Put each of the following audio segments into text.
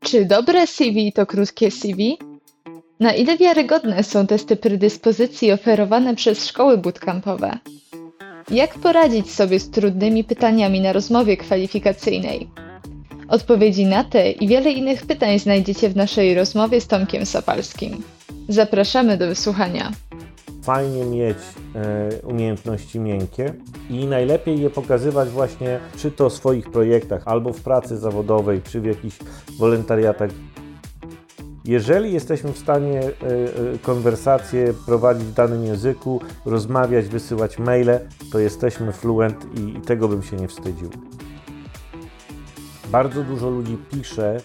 Czy dobre CV to krótkie CV? Na ile wiarygodne są testy predyspozycji oferowane przez szkoły bootcampowe? Jak poradzić sobie z trudnymi pytaniami na rozmowie kwalifikacyjnej? Odpowiedzi na te i wiele innych pytań znajdziecie w naszej rozmowie z Tomkiem Sapalskim. Zapraszamy do wysłuchania. Fajnie mieć e, umiejętności miękkie i najlepiej je pokazywać właśnie czy to w swoich projektach, albo w pracy zawodowej, czy w jakichś wolontariatach. Jeżeli jesteśmy w stanie e, e, konwersacje prowadzić w danym języku, rozmawiać, wysyłać maile, to jesteśmy fluent i, tego bym się nie wstydził. Bardzo dużo ludzi pisze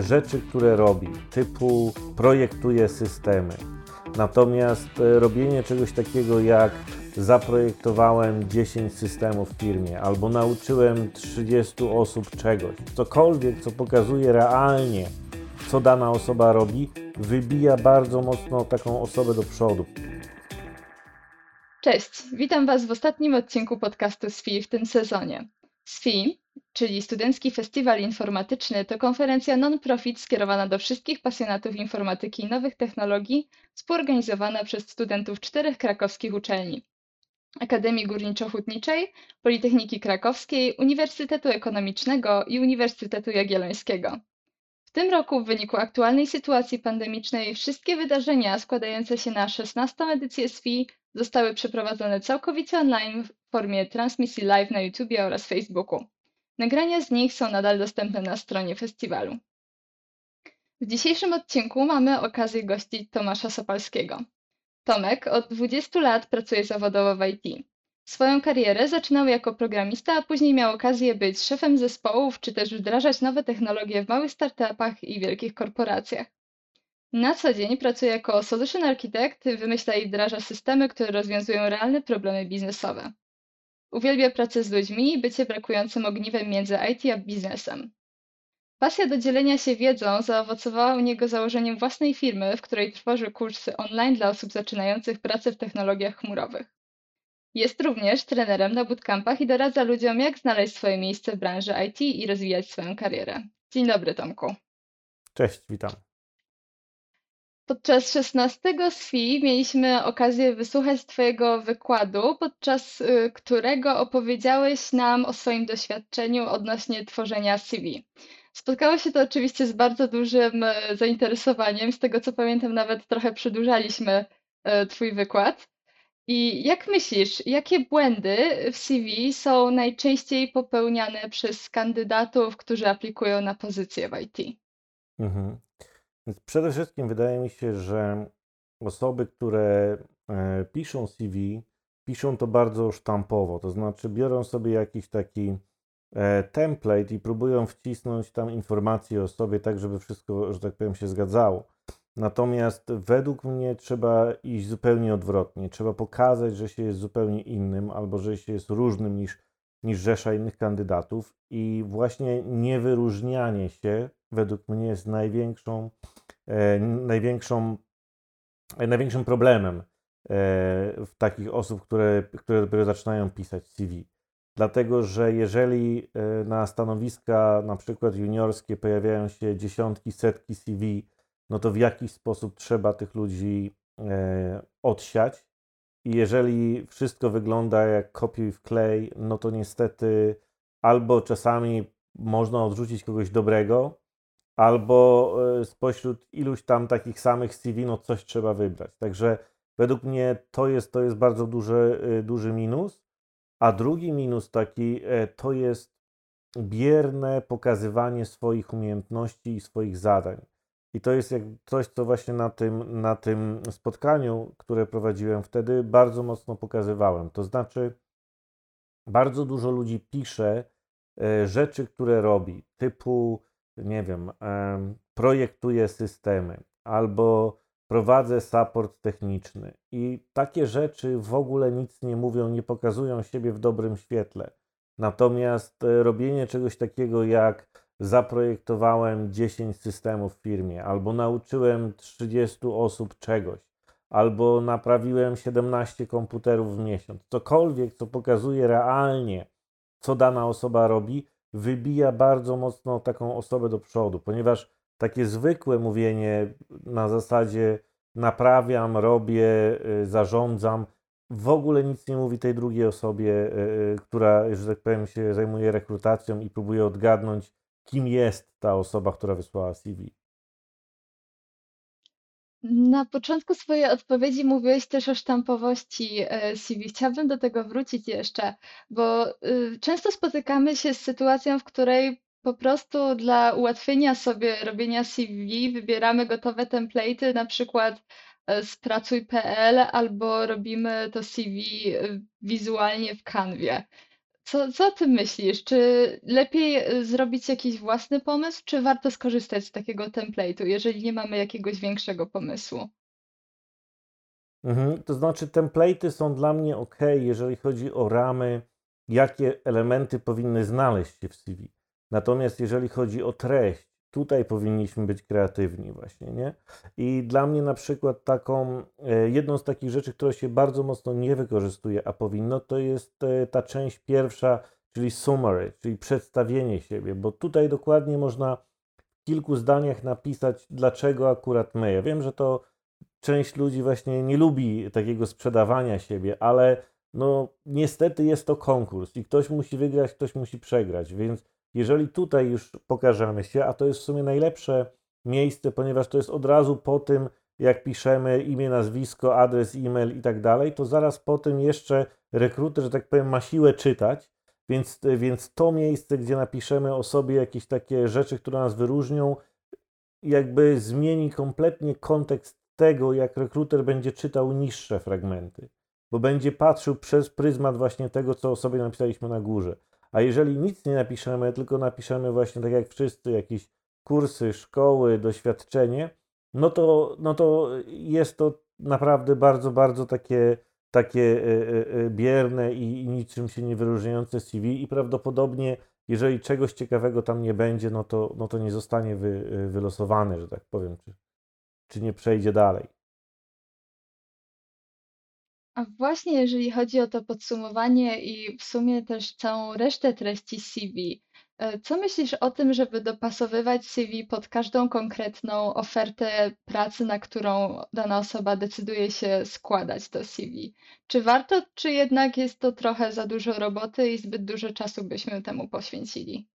rzeczy, które robi, typu projektuje systemy. Natomiast e, robienie czegoś takiego jak zaprojektowałem 10 systemów w firmie albo nauczyłem 30 osób czegoś, cokolwiek, co pokazuje realnie, co dana osoba robi, wybija bardzo mocno taką osobę do przodu. Cześć, witam Was w ostatnim odcinku podcastu SFI w tym sezonie. SFI, czyli Studencki Festiwal Informatyczny, to konferencja non-profit skierowana do wszystkich pasjonatów informatyki i nowych technologii, współorganizowana przez studentów czterech krakowskich uczelni. Akademii Górniczo-Hutniczej, Politechniki Krakowskiej, Uniwersytetu Ekonomicznego i Uniwersytetu Jagiellońskiego. W tym roku w wyniku aktualnej sytuacji pandemicznej wszystkie wydarzenia składające się na 16. edycję SFI zostały przeprowadzone całkowicie online w formie transmisji live na YouTube oraz Facebooku. Nagrania z nich są nadal dostępne na stronie festiwalu. W dzisiejszym odcinku mamy okazję gościć Tomasza Sopalskiego. Tomek od 20 lat pracuje zawodowo w IT. Swoją karierę zaczynał jako programista, a później miał okazję być szefem zespołów czy też wdrażać nowe technologie w małych startupach i wielkich korporacjach. Na co dzień pracuje jako solution architect, wymyśla i wdraża systemy, które rozwiązują realne problemy biznesowe. Uwielbia pracę z ludźmi i bycie brakującym ogniwem między IT a biznesem. Pasja do dzielenia się wiedzą zaowocowała u niego założeniem własnej firmy, w której tworzy kursy online dla osób zaczynających pracę w technologiach chmurowych. Jest również trenerem na bootcampach i doradza ludziom, jak znaleźć swoje miejsce w branży IT i rozwijać swoją karierę. Dzień dobry, Tomku. Cześć, witam. Podczas 16 SFI mieliśmy okazję wysłuchać Twojego wykładu, podczas y, którego opowiedziałeś nam o swoim doświadczeniu odnośnie tworzenia CV. Spotkało się to oczywiście z bardzo dużym y, zainteresowaniem. Z tego co pamiętam, nawet trochę przedłużaliśmy y, Twój wykład. I jak myślisz, jakie błędy w CV są najczęściej popełniane przez kandydatów, którzy aplikują na pozycję w IT? Mhm. Więc przede wszystkim wydaje mi się, że osoby, które e, piszą CV, piszą to bardzo sztampowo, to znaczy biorą sobie jakiś taki e, template i próbują wcisnąć tam informacje o sobie, tak żeby wszystko, że tak powiem, się zgadzało. Natomiast według mnie trzeba iść zupełnie odwrotnie. Trzeba pokazać, że się jest zupełnie innym albo że się jest różnym niż, niż rzesza innych kandydatów i właśnie niewyróżnianie się według mnie jest największą, e, największą, e, największym problemem e, w takich osób, które, które dopiero zaczynają pisać CV. Dlatego, że jeżeli e, na stanowiska na przykład juniorskie pojawiają się dziesiątki, setki CV, no to w jakiś sposób trzeba tych ludzi e, odsiać. I jeżeli wszystko wygląda jak kopiuj w klej, no to niestety albo czasami można odrzucić kogoś dobrego, albo e, spośród iluś tam takich samych CV, no coś trzeba wybrać. Także według mnie to jest, to jest bardzo duży, e, duży minus. A drugi minus taki to jest bierne pokazywanie swoich umiejętności i swoich zadań. I to jest jak coś, co właśnie na tym, na tym spotkaniu, które prowadziłem wtedy, bardzo mocno pokazywałem. To znaczy, bardzo dużo ludzi pisze e, rzeczy, które robi, typu, nie wiem, projektuje systemy albo prowadzę support techniczny. I takie rzeczy w ogóle nic nie mówią, nie pokazują siebie w dobrym świetle. Natomiast e, robienie czegoś takiego jak zaprojektowałem 10 systemów w firmie, albo nauczyłem 30 osób czegoś, albo naprawiłem 17 komputerów w miesiąc. Cokolwiek, co pokazuje realnie, co dana osoba robi, wybija bardzo mocno taką osobę do przodu, ponieważ takie zwykłe mówienie na zasadzie naprawiam, robię, y, zarządzam, w ogóle nic nie mówi tej drugiej osobie, y, y, która, że tak powiem, się zajmuje rekrutacją i próbuje odgadnąć, kim jest ta osoba, która wysłała CV. Na początku swojej odpowiedzi mówiłeś też o sztampowości e, CV. Chciałabym do tego wrócić jeszcze, bo y, często spotykamy się z sytuacją, w której po prostu dla ułatwienia sobie robienia CV wybieramy gotowe template'y, na przykład e, z pracuj.pl albo robimy to CV e, wizualnie w Canwie. Co, co ty myślisz? Czy lepiej y, zrobić jakiś własny pomysł, czy warto skorzystać z takiego template'u, jeżeli nie mamy jakiegoś większego pomysłu? Mhm. To znaczy, template'y są dla mnie ok, jeżeli chodzi o ramy, jakie elementy powinny znaleźć się w CV. Natomiast jeżeli chodzi o treść, tutaj powinniśmy być kreatywni właśnie, nie? I dla mnie na przykład taką, e, jedną z takich rzeczy, która się bardzo mocno nie wykorzystuje, a powinno, to jest e, ta część pierwsza, czyli summary, czyli przedstawienie siebie, bo tutaj dokładnie można w kilku zdaniach napisać, dlaczego akurat my. Ja wiem, że to część ludzi właśnie nie lubi takiego sprzedawania siebie, ale no niestety jest to konkurs i ktoś musi wygrać, ktoś musi przegrać, więc jeżeli tutaj już pokażemy się, a to jest w sumie najlepsze miejsce, ponieważ to jest od razu po tym, jak piszemy imię, nazwisko, adres, e-mail i tak dalej, to zaraz po tym jeszcze rekruter, że tak powiem, ma siłę czytać, więc, więc to miejsce, gdzie napiszemy o sobie jakieś takie rzeczy, które nas wyróżnią, jakby zmieni kompletnie kontekst tego, jak rekruter będzie czytał niższe fragmenty, bo będzie patrzył przez pryzmat właśnie tego, co o sobie napisaliśmy na górze. A jeżeli nic nie napiszemy, tylko napiszemy właśnie tak jak wszyscy jakieś kursy, szkoły, doświadczenie, no to, no to jest to naprawdę bardzo, bardzo takie, takie e, e, e, bierne i, niczym się nie wyróżniające CV i prawdopodobnie jeżeli czegoś ciekawego tam nie będzie, no to, no to nie zostanie wy, wylosowane, że tak powiem, czy, czy nie przejdzie dalej. A właśnie jeżeli chodzi o to podsumowanie i w sumie też całą resztę treści CV, e, co myślisz o tym, żeby dopasowywać CV pod każdą konkretną ofertę pracy, na którą dana osoba decyduje się składać to CV? Czy warto, czy jednak jest to trochę za dużo roboty i zbyt dużo czasu byśmy temu poświęcili?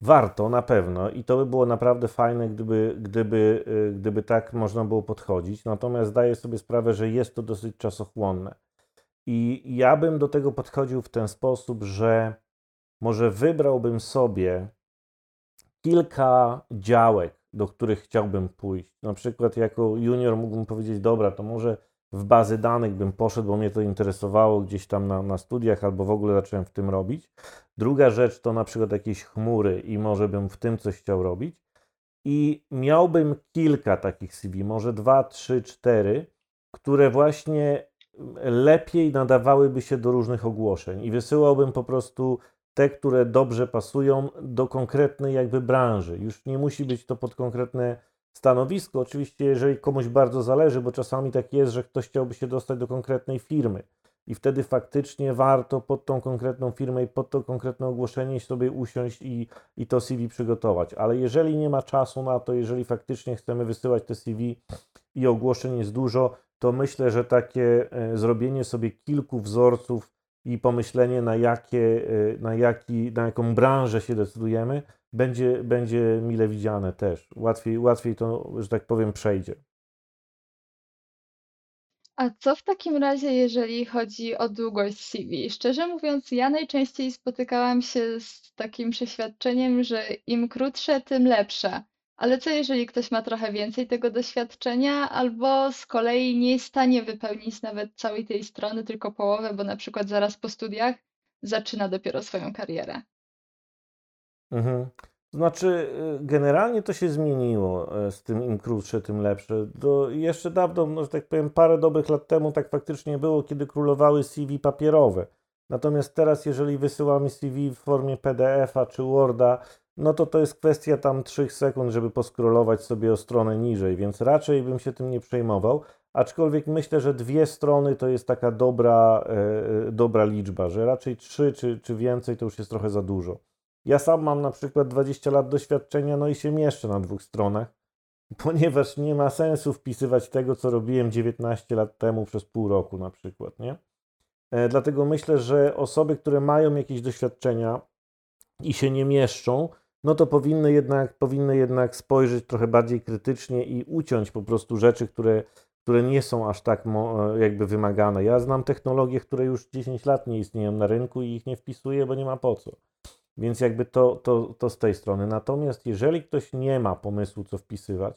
Warto, na pewno i to by było naprawdę fajne, gdyby, gdyby, y, gdyby tak można było podchodzić. Natomiast zdaję sobie sprawę, że jest to dosyć czasochłonne. I ja bym do tego podchodził w ten sposób, że może wybrałbym sobie kilka działek, do których chciałbym pójść. Na przykład jako junior mógłbym powiedzieć, dobra, to może w bazy danych bym poszedł, bo mnie to interesowało gdzieś tam na, na studiach albo w ogóle zacząłem w tym robić. Druga rzecz to na przykład jakieś chmury i może bym w tym coś chciał robić. I miałbym kilka takich CV, może dwa, trzy, cztery, które właśnie lepiej nadawałyby się do różnych ogłoszeń i wysyłałbym po prostu te, które dobrze pasują do konkretnej jakby branży. Już nie musi być to pod konkretne stanowisko. Oczywiście, jeżeli komuś bardzo zależy, bo czasami tak jest, że ktoś chciałby się dostać do konkretnej firmy i wtedy faktycznie warto pod tą konkretną firmę i pod to konkretne ogłoszenie sobie usiąść i, i to CV przygotować. Ale jeżeli nie ma czasu na to, jeżeli faktycznie chcemy wysyłać te CV i ogłoszeń jest dużo, to myślę, że takie e, zrobienie sobie kilku wzorców i pomyślenie na, jakie, e, na, jaki, na jaką branżę się decydujemy, będzie, będzie mile widziane też. Łatwiej, łatwiej to, że tak powiem, przejdzie. A co w takim razie, jeżeli chodzi o długość CV? Szczerze mówiąc, ja najczęściej spotykałam się z takim przeświadczeniem, że im krótsze, tym lepsze. Ale co jeżeli ktoś ma trochę więcej tego doświadczenia, albo z kolei nie jest w stanie wypełnić nawet całej tej strony, tylko połowę, bo na przykład zaraz po studiach zaczyna dopiero swoją karierę? Mhm. Znaczy, y, generalnie to się zmieniło. E, z tym im krótsze, tym lepsze. Do, jeszcze dawno, no, że tak powiem, parę dobrych lat temu tak faktycznie było, kiedy królowały CV papierowe. Natomiast teraz, jeżeli wysyłamy CV w formie PDF-a czy Worda, no to to jest kwestia tam 3 sekund, żeby poskrolować sobie o stronę niżej, więc raczej bym się tym nie przejmował. aczkolwiek myślę, że dwie strony to jest taka dobra, e, dobra liczba, że raczej trzy czy, czy więcej to już jest trochę za dużo. Ja sam mam na przykład 20 lat doświadczenia, no i się mieszczę na dwóch stronach, ponieważ nie ma sensu wpisywać tego, co robiłem 19 lat temu przez pół roku na przykład, nie? E, dlatego myślę, że osoby, które mają jakieś doświadczenia i się nie mieszczą, no to powinny jednak, powinny jednak spojrzeć trochę bardziej krytycznie i uciąć po prostu rzeczy, które, które nie są aż tak e, jakby wymagane. Ja znam technologie, które już 10 lat nie istnieją na rynku i ich nie wpisuję, bo nie ma po co. Więc jakby to, to, to z tej strony. Natomiast jeżeli ktoś nie ma pomysłu, co wpisywać,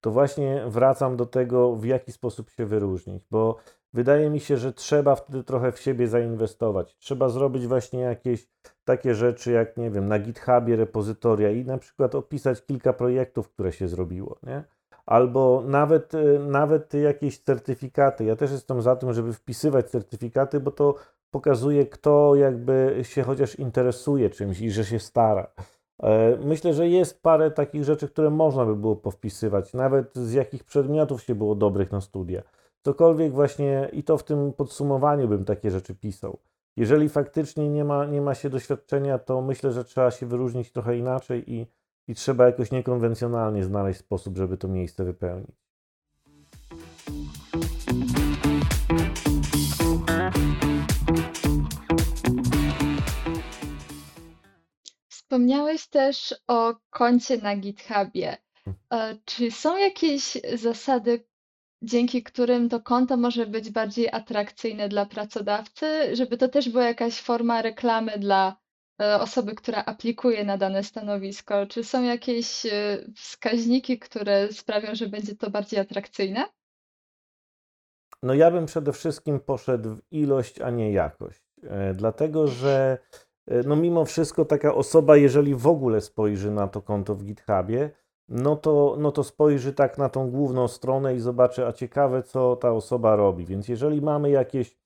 to właśnie wracam do tego, w jaki sposób się wyróżnić, bo wydaje mi się, że trzeba wtedy trochę w siebie zainwestować. Trzeba zrobić właśnie jakieś takie rzeczy, jak nie wiem, na GitHubie repozytoria i na przykład opisać kilka projektów, które się zrobiło, nie? Albo nawet, nawet jakieś certyfikaty. Ja też jestem za tym, żeby wpisywać certyfikaty, bo to pokazuje, kto jakby się chociaż interesuje czymś i że się stara. E, myślę, że jest parę takich rzeczy, które można by było powpisywać, nawet z jakich przedmiotów się było dobrych na studia. Cokolwiek właśnie i to w tym podsumowaniu bym takie rzeczy pisał. Jeżeli faktycznie nie ma, nie ma się doświadczenia, to myślę, że trzeba się wyróżnić trochę inaczej i, i trzeba jakoś niekonwencjonalnie znaleźć sposób, żeby to miejsce wypełnić. Wspomniałeś też o koncie na GitHubie. Hmm. E, czy są jakieś zasady, dzięki którym to konto może być bardziej atrakcyjne dla pracodawcy, żeby to też była jakaś forma reklamy dla e, osoby, która aplikuje na dane stanowisko? Czy są jakieś e, wskaźniki, które sprawią, że będzie to bardziej atrakcyjne? No ja bym przede wszystkim poszedł w ilość, a nie jakość. Dlatego, że no mimo wszystko taka osoba, jeżeli w ogóle spojrzy na to konto w GitHubie, no to, no to spojrzy tak na tą główną stronę i zobaczy, a ciekawe, co ta osoba robi. Więc jeżeli mamy jakieś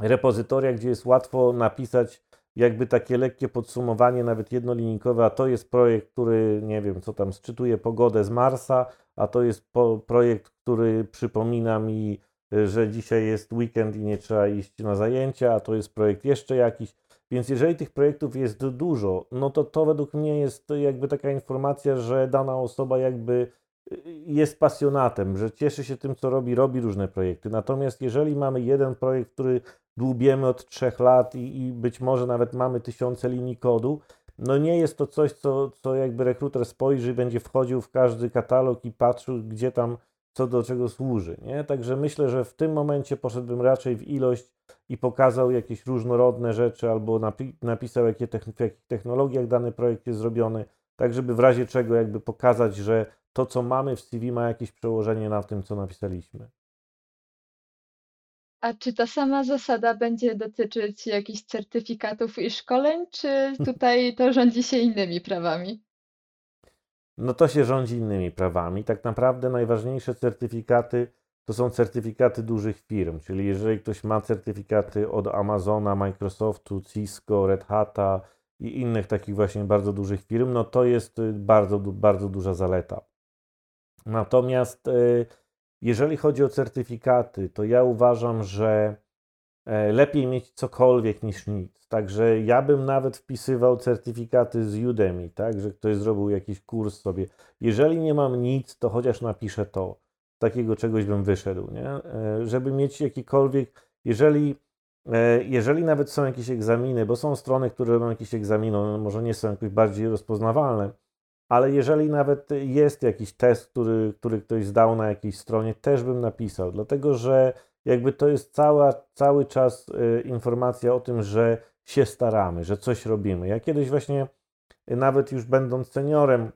repozytoria, gdzie jest łatwo napisać jakby takie lekkie podsumowanie, nawet jednolinijkowe, a to jest projekt, który, nie wiem, co tam, sczytuje pogodę z Marsa, a to jest po, projekt, który przypomina mi, że dzisiaj jest weekend i nie trzeba iść na zajęcia, a to jest projekt jeszcze jakiś, więc jeżeli tych projektów jest dużo, no to to według mnie jest jakby taka informacja, że dana osoba jakby y, jest pasjonatem, że cieszy się tym, co robi, robi różne projekty. Natomiast jeżeli mamy jeden projekt, który dłubiemy od trzech lat i, i być może nawet mamy tysiące linii kodu, no nie jest to coś, co, co jakby rekruter spojrzy, będzie wchodził w każdy katalog i patrzył, gdzie tam co do czego służy. Nie? Także myślę, że w tym momencie poszedłbym raczej w ilość i pokazał jakieś różnorodne rzeczy albo napi napisał, jakie w jakich technologiach dany projekt jest zrobiony, tak żeby w razie czego jakby pokazać, że to, co mamy w CV ma jakieś przełożenie na tym, co napisaliśmy. A czy ta sama zasada będzie dotyczyć jakichś certyfikatów i szkoleń, czy tutaj to rządzi się innymi prawami? No to się rządzi innymi prawami. Tak naprawdę najważniejsze certyfikaty to są certyfikaty dużych firm, czyli jeżeli ktoś ma certyfikaty od Amazona, Microsoftu, Cisco, Red Hata i innych takich właśnie bardzo dużych firm, no to jest y, bardzo, bardzo duża zaleta. Natomiast y, jeżeli chodzi o certyfikaty, to ja uważam, że e, lepiej mieć cokolwiek niż nic. Także ja bym nawet wpisywał certyfikaty z Udemy, tak, że ktoś zrobił jakiś kurs sobie. Jeżeli nie mam nic, to chociaż napiszę to takiego czegoś bym wyszedł, nie? E, żeby mieć jakikolwiek, jeżeli, e, jeżeli nawet są jakieś egzaminy, bo są strony, które robią jakieś egzaminy, one może nie są jakoś bardziej rozpoznawalne, ale jeżeli nawet jest jakiś test, który, który ktoś zdał na jakiejś stronie, też bym napisał, dlatego że jakby to jest cała, cały czas e, informacja o tym, że się staramy, że coś robimy. Ja kiedyś właśnie, nawet już będąc seniorem,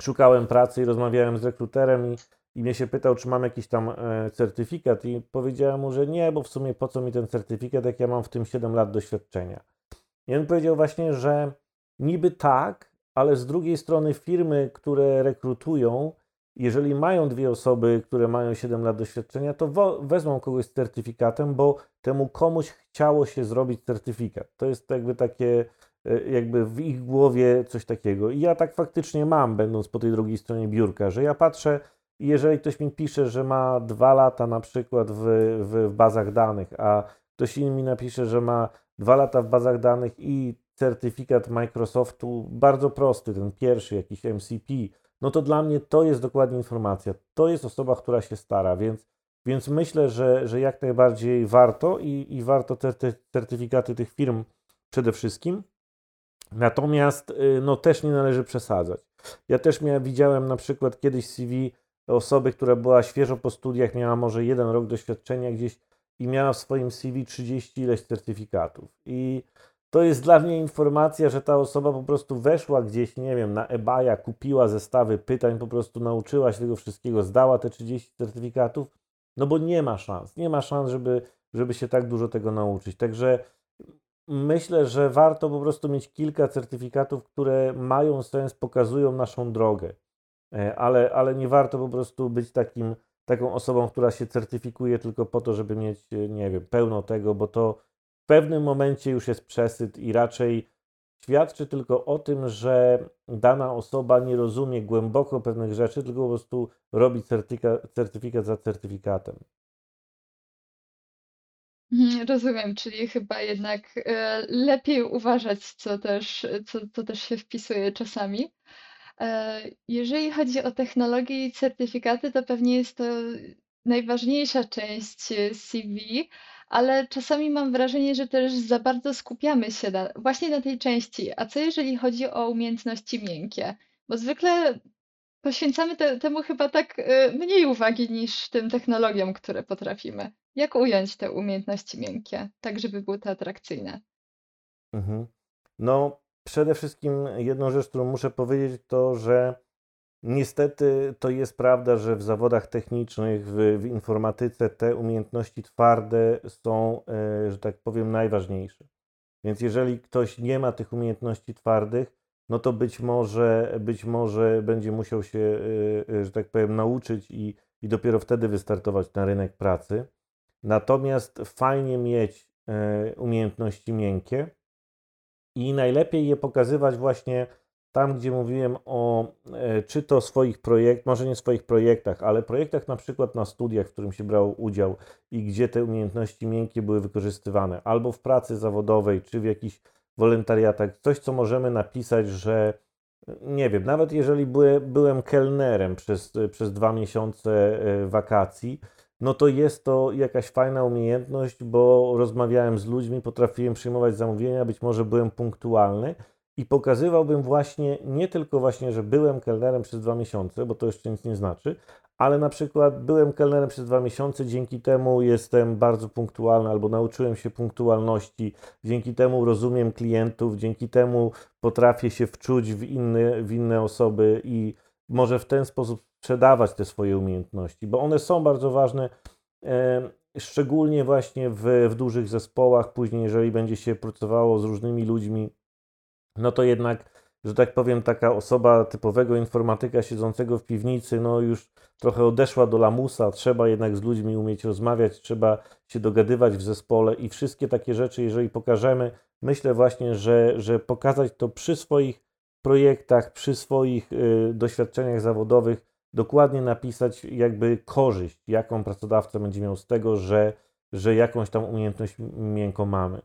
szukałem pracy i rozmawiałem z rekruterem i i mnie się pytał, czy mam jakiś tam e, certyfikat i powiedziałem mu, że nie, bo w sumie po co mi ten certyfikat, jak ja mam w tym 7 lat doświadczenia. I on powiedział właśnie, że niby tak, ale z drugiej strony firmy, które rekrutują, jeżeli mają dwie osoby, które mają 7 lat doświadczenia, to wezmą kogoś z certyfikatem, bo temu komuś chciało się zrobić certyfikat. To jest jakby takie, e, jakby w ich głowie coś takiego. I ja tak faktycznie mam, będąc po tej drugiej stronie biurka, że ja patrzę, I jeżeli ktoś mi pisze, że ma dwa lata na przykład w, w, bazach danych, a ktoś inny mi napisze, że ma dwa lata w bazach danych i certyfikat Microsoftu, bardzo prosty, ten pierwszy, jakiś MCP, no to dla mnie to jest dokładnie informacja. To jest osoba, która się stara, więc, więc myślę, że, że jak najbardziej warto i, i warto te, te certyfikaty tych firm przede wszystkim. Natomiast y, no, też nie należy przesadzać. Ja też miałem, widziałem na przykład kiedyś CV osoby, która była świeżo po studiach, miała może jeden rok doświadczenia gdzieś i miała w swoim CV 30 ileś certyfikatów. I to jest dla mnie informacja, że ta osoba po prostu weszła gdzieś, nie wiem, na eBaya, kupiła zestawy pytań, po prostu nauczyła się tego wszystkiego, zdała te 30 certyfikatów, no bo nie ma szans, nie ma szans, żeby, żeby się tak dużo tego nauczyć. Także myślę, że warto po prostu mieć kilka certyfikatów, które mają sens, pokazują naszą drogę, ale, ale nie warto po prostu być takim, taką osobą, która się certyfikuje tylko po to, żeby mieć, e, nie wiem, pełno tego, bo to w pewnym momencie już jest przesyt i raczej świadczy tylko o tym, że dana osoba nie rozumie głęboko pewnych rzeczy, tylko po prostu robi certyfikat za certyfikatem. Mhm, rozumiem, czyli chyba jednak e, lepiej uważać, co też, co, co też się wpisuje czasami. E, jeżeli chodzi o technologię i certyfikaty, to pewnie jest to najważniejsza część CV, ale czasami mam wrażenie, że też za bardzo skupiamy się na, właśnie na tej części. A co jeżeli chodzi o umiejętności miękkie? Bo zwykle poświęcamy te, temu chyba tak e, mniej uwagi niż tym technologiom, które potrafimy. Jak ująć te umiejętności miękkie, tak żeby były to atrakcyjne? Mhm. No, przede wszystkim jedną rzecz, którą muszę powiedzieć, to że niestety to jest prawda, że w zawodach technicznych, w, w informatyce te umiejętności twarde są, e, że tak powiem, najważniejsze. Więc jeżeli ktoś nie ma tych umiejętności twardych, no to być może, być może będzie musiał się, e, e, że tak powiem, nauczyć i, i dopiero wtedy wystartować na rynek pracy. Natomiast fajnie mieć umiejętności miękkie i najlepiej je pokazywać właśnie tam, gdzie mówiłem o e, czy to swoich projektach, może nie swoich projektach, ale projektach na przykład na studiach, w którym się brał udział i gdzie te umiejętności miękkie były wykorzystywane, albo w pracy zawodowej, czy w jakichś wolontariatach, coś, co możemy napisać, że nie wiem, nawet jeżeli byłem, kelnerem przez, przez dwa miesiące e, wakacji, no to jest to jakaś fajna umiejętność, bo rozmawiałem z ludźmi, potrafiłem przyjmować zamówienia, być może byłem punktualny i pokazywałbym właśnie nie tylko właśnie, że byłem kelnerem przez dwa miesiące, bo to jeszcze nic nie znaczy, ale na przykład byłem kelnerem przez dwa miesiące, dzięki temu jestem bardzo punktualny albo nauczyłem się punktualności, dzięki temu rozumiem klientów, dzięki temu potrafię się wczuć w inne, w inne osoby i może w ten sposób sprzedawać te swoje umiejętności, bo one są bardzo ważne, e, szczególnie właśnie w, w dużych zespołach. Później, jeżeli będzie się pracowało z różnymi ludźmi, no to jednak, że tak powiem, taka osoba typowego informatyka siedzącego w piwnicy, no już trochę odeszła do lamusa. Trzeba jednak z ludźmi umieć rozmawiać, trzeba się dogadywać w zespole i wszystkie takie rzeczy, jeżeli pokażemy, myślę właśnie, że, że pokazać to przy swoich projektach, przy swoich y, doświadczeniach zawodowych, dokładnie napisać jakby korzyść, jaką pracodawca będzie miał z tego, że, że jakąś tam umiejętność miękką mamy.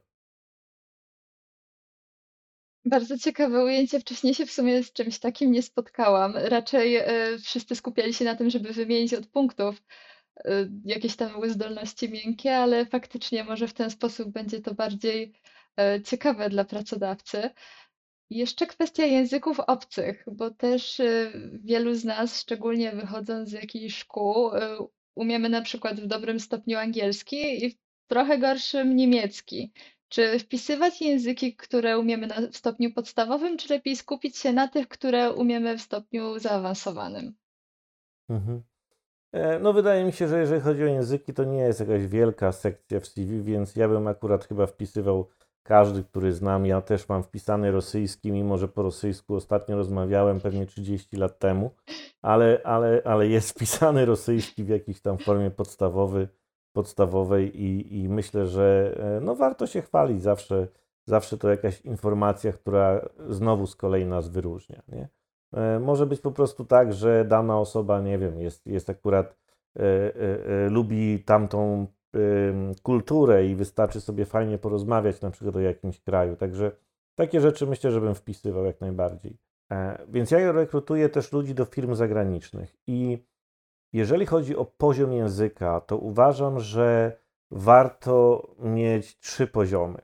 Bardzo ciekawe ujęcie. Wcześniej się w sumie z czymś takim nie spotkałam. Raczej y, wszyscy skupiali się na tym, żeby wymienić od punktów y, jakieś tam zdolności miękkie, ale faktycznie może w ten sposób będzie to bardziej ciekawe dla pracodawcy. Jeszcze kwestia języków obcych, bo też y, wielu z nas, szczególnie wychodząc z jakichś szkół, y, umiemy na przykład w dobrym stopniu angielski i w trochę gorszym niemiecki. Czy wpisywać języki, które umiemy na, w stopniu podstawowym, czy lepiej skupić się na tych, które umiemy w stopniu zaawansowanym? Mhm. E, no, wydaje mi się, że jeżeli chodzi o języki, to nie jest jakaś wielka sekcja w CV, więc ja bym akurat chyba wpisywał każdy, który znam, ja też mam wpisany rosyjski, mimo że po rosyjsku ostatnio rozmawiałem pewnie 30 lat temu, ale, ale, ale jest wpisany rosyjski w jakiejś tam formie podstawowy, podstawowej i, i myślę, że e, no warto się chwalić zawsze, zawsze to jakaś informacja, która znowu z kolei nas wyróżnia. Nie? E, może być po prostu tak, że dana osoba, nie wiem, jest, jest akurat, e, e, lubi tamtą kulturę i wystarczy sobie fajnie porozmawiać na przykład o jakimś kraju. Także takie rzeczy myślę, że bym wpisywał jak najbardziej. Więc ja rekrutuję też ludzi do firm zagranicznych i jeżeli chodzi o poziom języka, to uważam, że warto mieć trzy poziomy.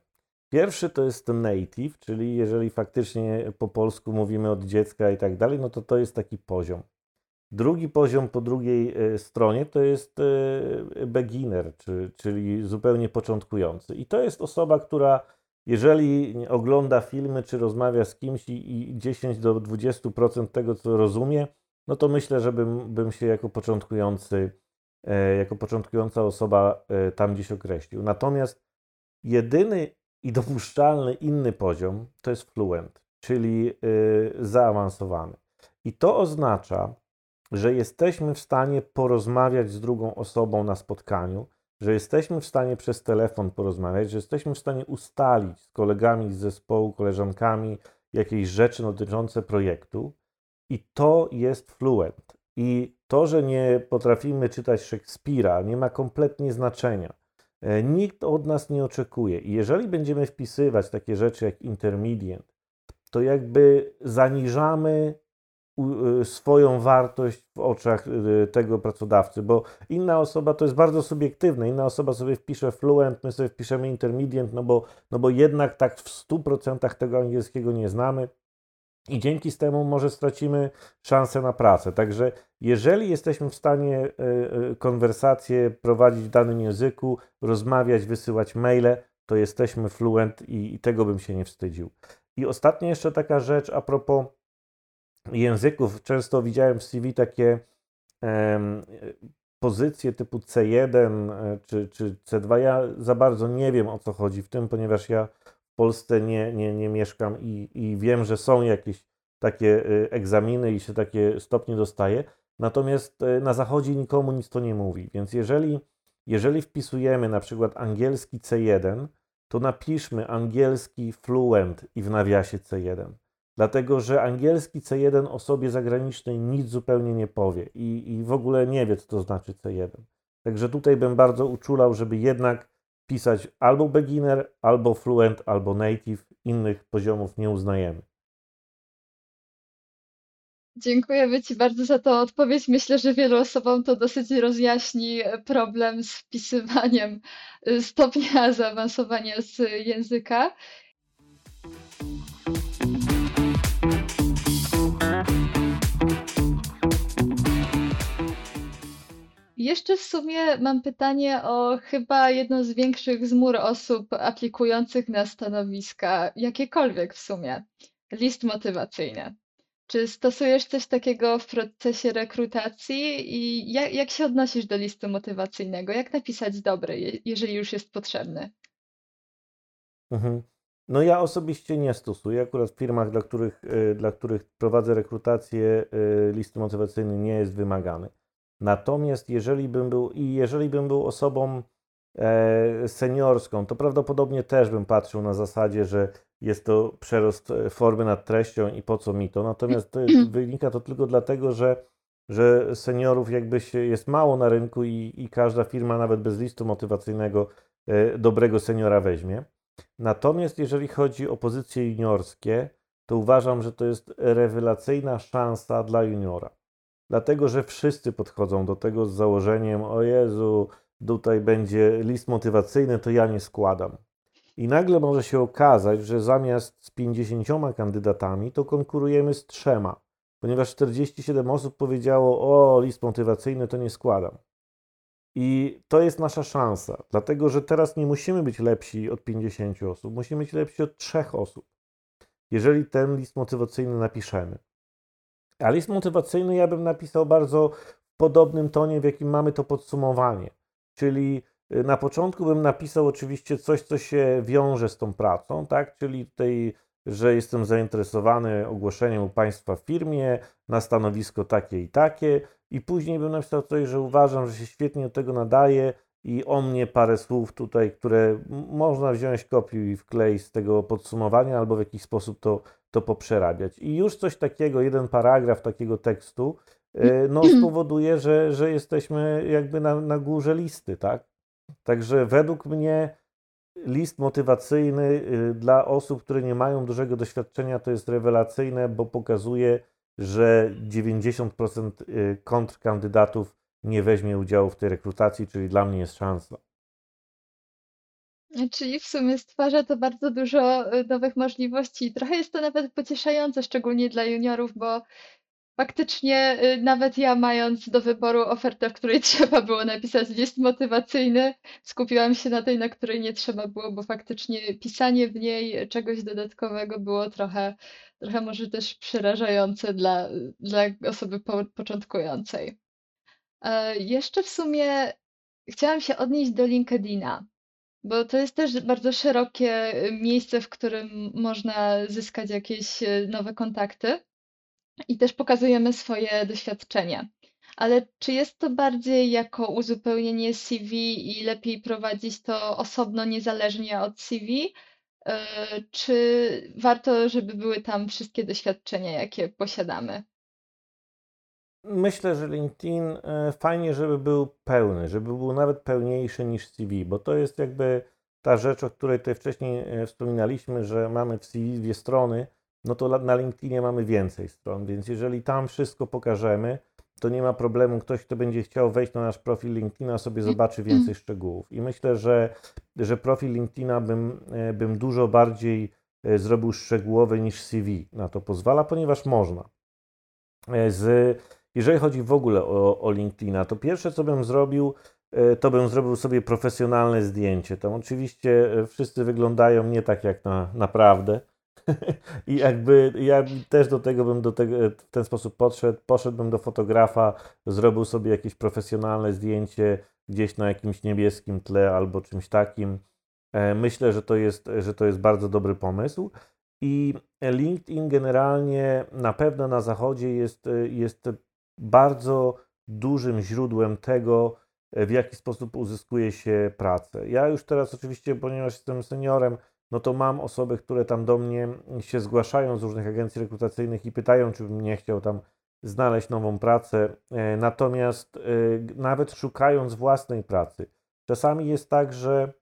Pierwszy to jest native, czyli jeżeli faktycznie po polsku mówimy od dziecka i tak dalej, no to to jest taki poziom. Drugi poziom po drugiej e, stronie to jest e, beginner, czyli zupełnie początkujący. I to jest osoba, która jeżeli ogląda filmy czy rozmawia z kimś i 10 do 20% tego, co rozumie, no to myślę, że bym, bym się jako początkujący, e, jako początkująca osoba tam gdzieś określił. Natomiast jedyny i dopuszczalny inny poziom to jest fluent, czyli zaawansowany. I to oznacza, że jesteśmy w stanie porozmawiać z drugą osobą na spotkaniu, że jesteśmy w stanie przez telefon porozmawiać, że jesteśmy w stanie ustalić z kolegami z zespołu, koleżankami jakieś rzeczy dotyczące projektu i to jest fluent. I to, że nie potrafimy czytać Szekspira, nie ma kompletnie znaczenia. E, nikt od nas nie oczekuje. I jeżeli będziemy wpisywać takie rzeczy jak intermediate, to jakby zaniżamy swoją wartość w oczach y, tego pracodawcy, bo inna osoba to jest bardzo subiektywne. Inna osoba sobie wpisze fluent, my sobie wpiszemy intermediate, no bo, no bo jednak tak w 100% tego angielskiego nie znamy. I dzięki temu może stracimy szansę na pracę. Także jeżeli jesteśmy w stanie y, konwersacje prowadzić w danym języku, rozmawiać, wysyłać maile, to jesteśmy fluent i, i tego bym się nie wstydził. I ostatnia jeszcze taka rzecz a propos języków. Często widziałem w CV takie pozycje typu C1 e, czy, czy C2. Ja za bardzo nie wiem o co chodzi w tym, ponieważ ja w Polsce nie, nie, nie mieszkam i, i wiem, że są jakieś takie e, egzaminy i się takie stopnie dostaje. Natomiast e, na zachodzie nikomu nic to nie mówi. Więc jeżeli, jeżeli wpisujemy na przykład angielski C1, to napiszmy angielski fluent i w nawiasie C1 dlatego że angielski C1 osobie zagranicznej nic zupełnie nie powie i, i w ogóle nie wie, co to znaczy C1. Także tutaj bym bardzo uczulał, żeby jednak pisać albo beginner, albo fluent, albo native. Innych poziomów nie uznajemy. Dziękujemy Ci bardzo za tę odpowiedź. Myślę, że wielu osobom to dosyć rozjaśni problem z wpisywaniem stopnia zaawansowania z języka. Jeszcze w sumie mam pytanie o chyba jedną z większych zmur osób aplikujących na stanowiska, jakiekolwiek w sumie, list motywacyjny. Czy stosujesz coś takiego w procesie rekrutacji i jak, jak się odnosisz do listu motywacyjnego? Jak napisać dobry, jeżeli już jest potrzebny? Mhm. No ja osobiście nie stosuję. Akurat w firmach, dla których, y, dla których prowadzę rekrutację, y, list motywacyjny nie jest wymagany. Natomiast jeżeli bym był i jeżeli bym był osobą e, seniorską, to prawdopodobnie też bym patrzył na zasadzie, że jest to przerost e, formy nad treścią i po co mi to. Natomiast wynika to tylko dlatego, że, że seniorów jakby się jest mało na rynku i, i każda firma nawet bez listu motywacyjnego e, dobrego seniora weźmie. Natomiast jeżeli chodzi o pozycje juniorskie, to uważam, że to jest rewelacyjna szansa dla juniora dlatego że wszyscy podchodzą do tego z założeniem: O Jezu, tutaj będzie list motywacyjny, to ja nie składam. I nagle może się okazać, że zamiast z 50 kandydatami, to konkurujemy z trzema, ponieważ 47 osób powiedziało: O, list motywacyjny to nie składam. I to jest nasza szansa, dlatego że teraz nie musimy być lepsi od 50 osób, musimy być lepsi od trzech osób, jeżeli ten list motywacyjny napiszemy. A list motywacyjny ja bym napisał bardzo w podobnym tonie, w jakim mamy to podsumowanie. Czyli y, na początku bym napisał oczywiście coś, co się wiąże z tą pracą, tak? Czyli tutaj, że jestem zainteresowany ogłoszeniem u Państwa w firmie na stanowisko takie i takie. I później bym napisał coś, że uważam, że się świetnie do tego nadaje i o mnie parę słów tutaj, które można wziąć kopiuj i wkleić z tego podsumowania albo w jakiś sposób to to poprzerabiać. I już coś takiego, jeden paragraf takiego tekstu, e, no spowoduje, że, że jesteśmy jakby na, na górze listy, tak? Także według mnie list motywacyjny y, dla osób, które nie mają dużego doświadczenia, to jest rewelacyjne, bo pokazuje, że 90% y, kontrkandydatów nie weźmie udziału w tej rekrutacji, czyli dla mnie jest szansa. Czyli w sumie stwarza to bardzo dużo y, nowych możliwości. Trochę jest to nawet pocieszające, szczególnie dla juniorów, bo faktycznie y, nawet ja mając do wyboru ofertę, w której trzeba było napisać list motywacyjny, skupiłam się na tej, na której nie trzeba było, bo faktycznie pisanie w niej czegoś dodatkowego było trochę, trochę może też przerażające dla, dla osoby po, początkującej. E, jeszcze w sumie chciałam się odnieść do LinkedIna. Bo to jest też bardzo szerokie y, miejsce, w którym można zyskać jakieś y, nowe kontakty i też pokazujemy swoje doświadczenia. Ale czy jest to bardziej jako uzupełnienie CV i lepiej prowadzić to osobno, niezależnie od CV? Y, czy warto, żeby były tam wszystkie doświadczenia, jakie posiadamy? Myślę, że LinkedIn e, fajnie, żeby był pełny, żeby był nawet pełniejszy niż CV, bo to jest jakby ta rzecz, o której tutaj wcześniej e, wspominaliśmy, że mamy w CV dwie strony, no to na LinkedInie mamy więcej stron, więc jeżeli tam wszystko pokażemy, to nie ma problemu. Ktoś, kto będzie chciał wejść na nasz profil LinkedIna, sobie zobaczy więcej szczegółów. I myślę, że, że profil LinkedIna bym, e, bym dużo bardziej zrobił szczegółowy niż CV. Na to pozwala, ponieważ można. Z jeżeli chodzi w ogóle o, o LinkedIna, to pierwsze, co bym zrobił, e, to bym zrobił sobie profesjonalne zdjęcie. Tam oczywiście e, wszyscy wyglądają nie tak jak na naprawdę. I jakby ja też do tego bym do tego, e, w ten sposób podszedł, poszedłbym do fotografa, zrobił sobie jakieś profesjonalne zdjęcie gdzieś na jakimś niebieskim tle albo czymś takim. Myślę, że to jest, że to jest bardzo dobry pomysł. I LinkedIn generalnie na pewno na zachodzie jest, jest bardzo dużym źródłem tego, w jaki sposób uzyskuje się pracę. Ja już teraz oczywiście, ponieważ jestem seniorem, no to mam osoby, które tam do mnie się zgłaszają z różnych agencji rekrutacyjnych i pytają, czy bym nie chciał tam znaleźć nową pracę. E, natomiast e, nawet szukając własnej pracy, czasami jest tak, że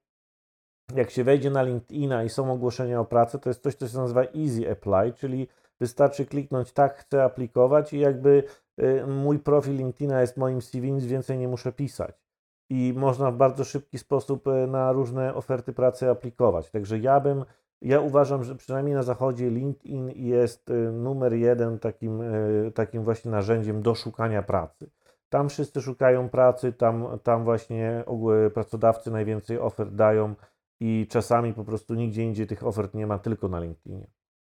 jak się wejdzie na LinkedIna i są ogłoszenia o pracę, to jest coś, co się nazywa Easy Apply, czyli wystarczy kliknąć tak, chcę aplikować i jakby Y, mój profil LinkedIna jest moim CV, nic więcej nie muszę pisać. I można w bardzo szybki sposób y, na różne oferty pracy aplikować. Także ja bym, ja uważam, że przynajmniej na zachodzie LinkedIn jest y, numer jeden takim, takim właśnie narzędziem do szukania pracy. Tam wszyscy szukają pracy, tam, tam właśnie pracodawcy najwięcej ofert dają i czasami po prostu nigdzie indziej tych ofert nie ma, tylko na LinkedInie.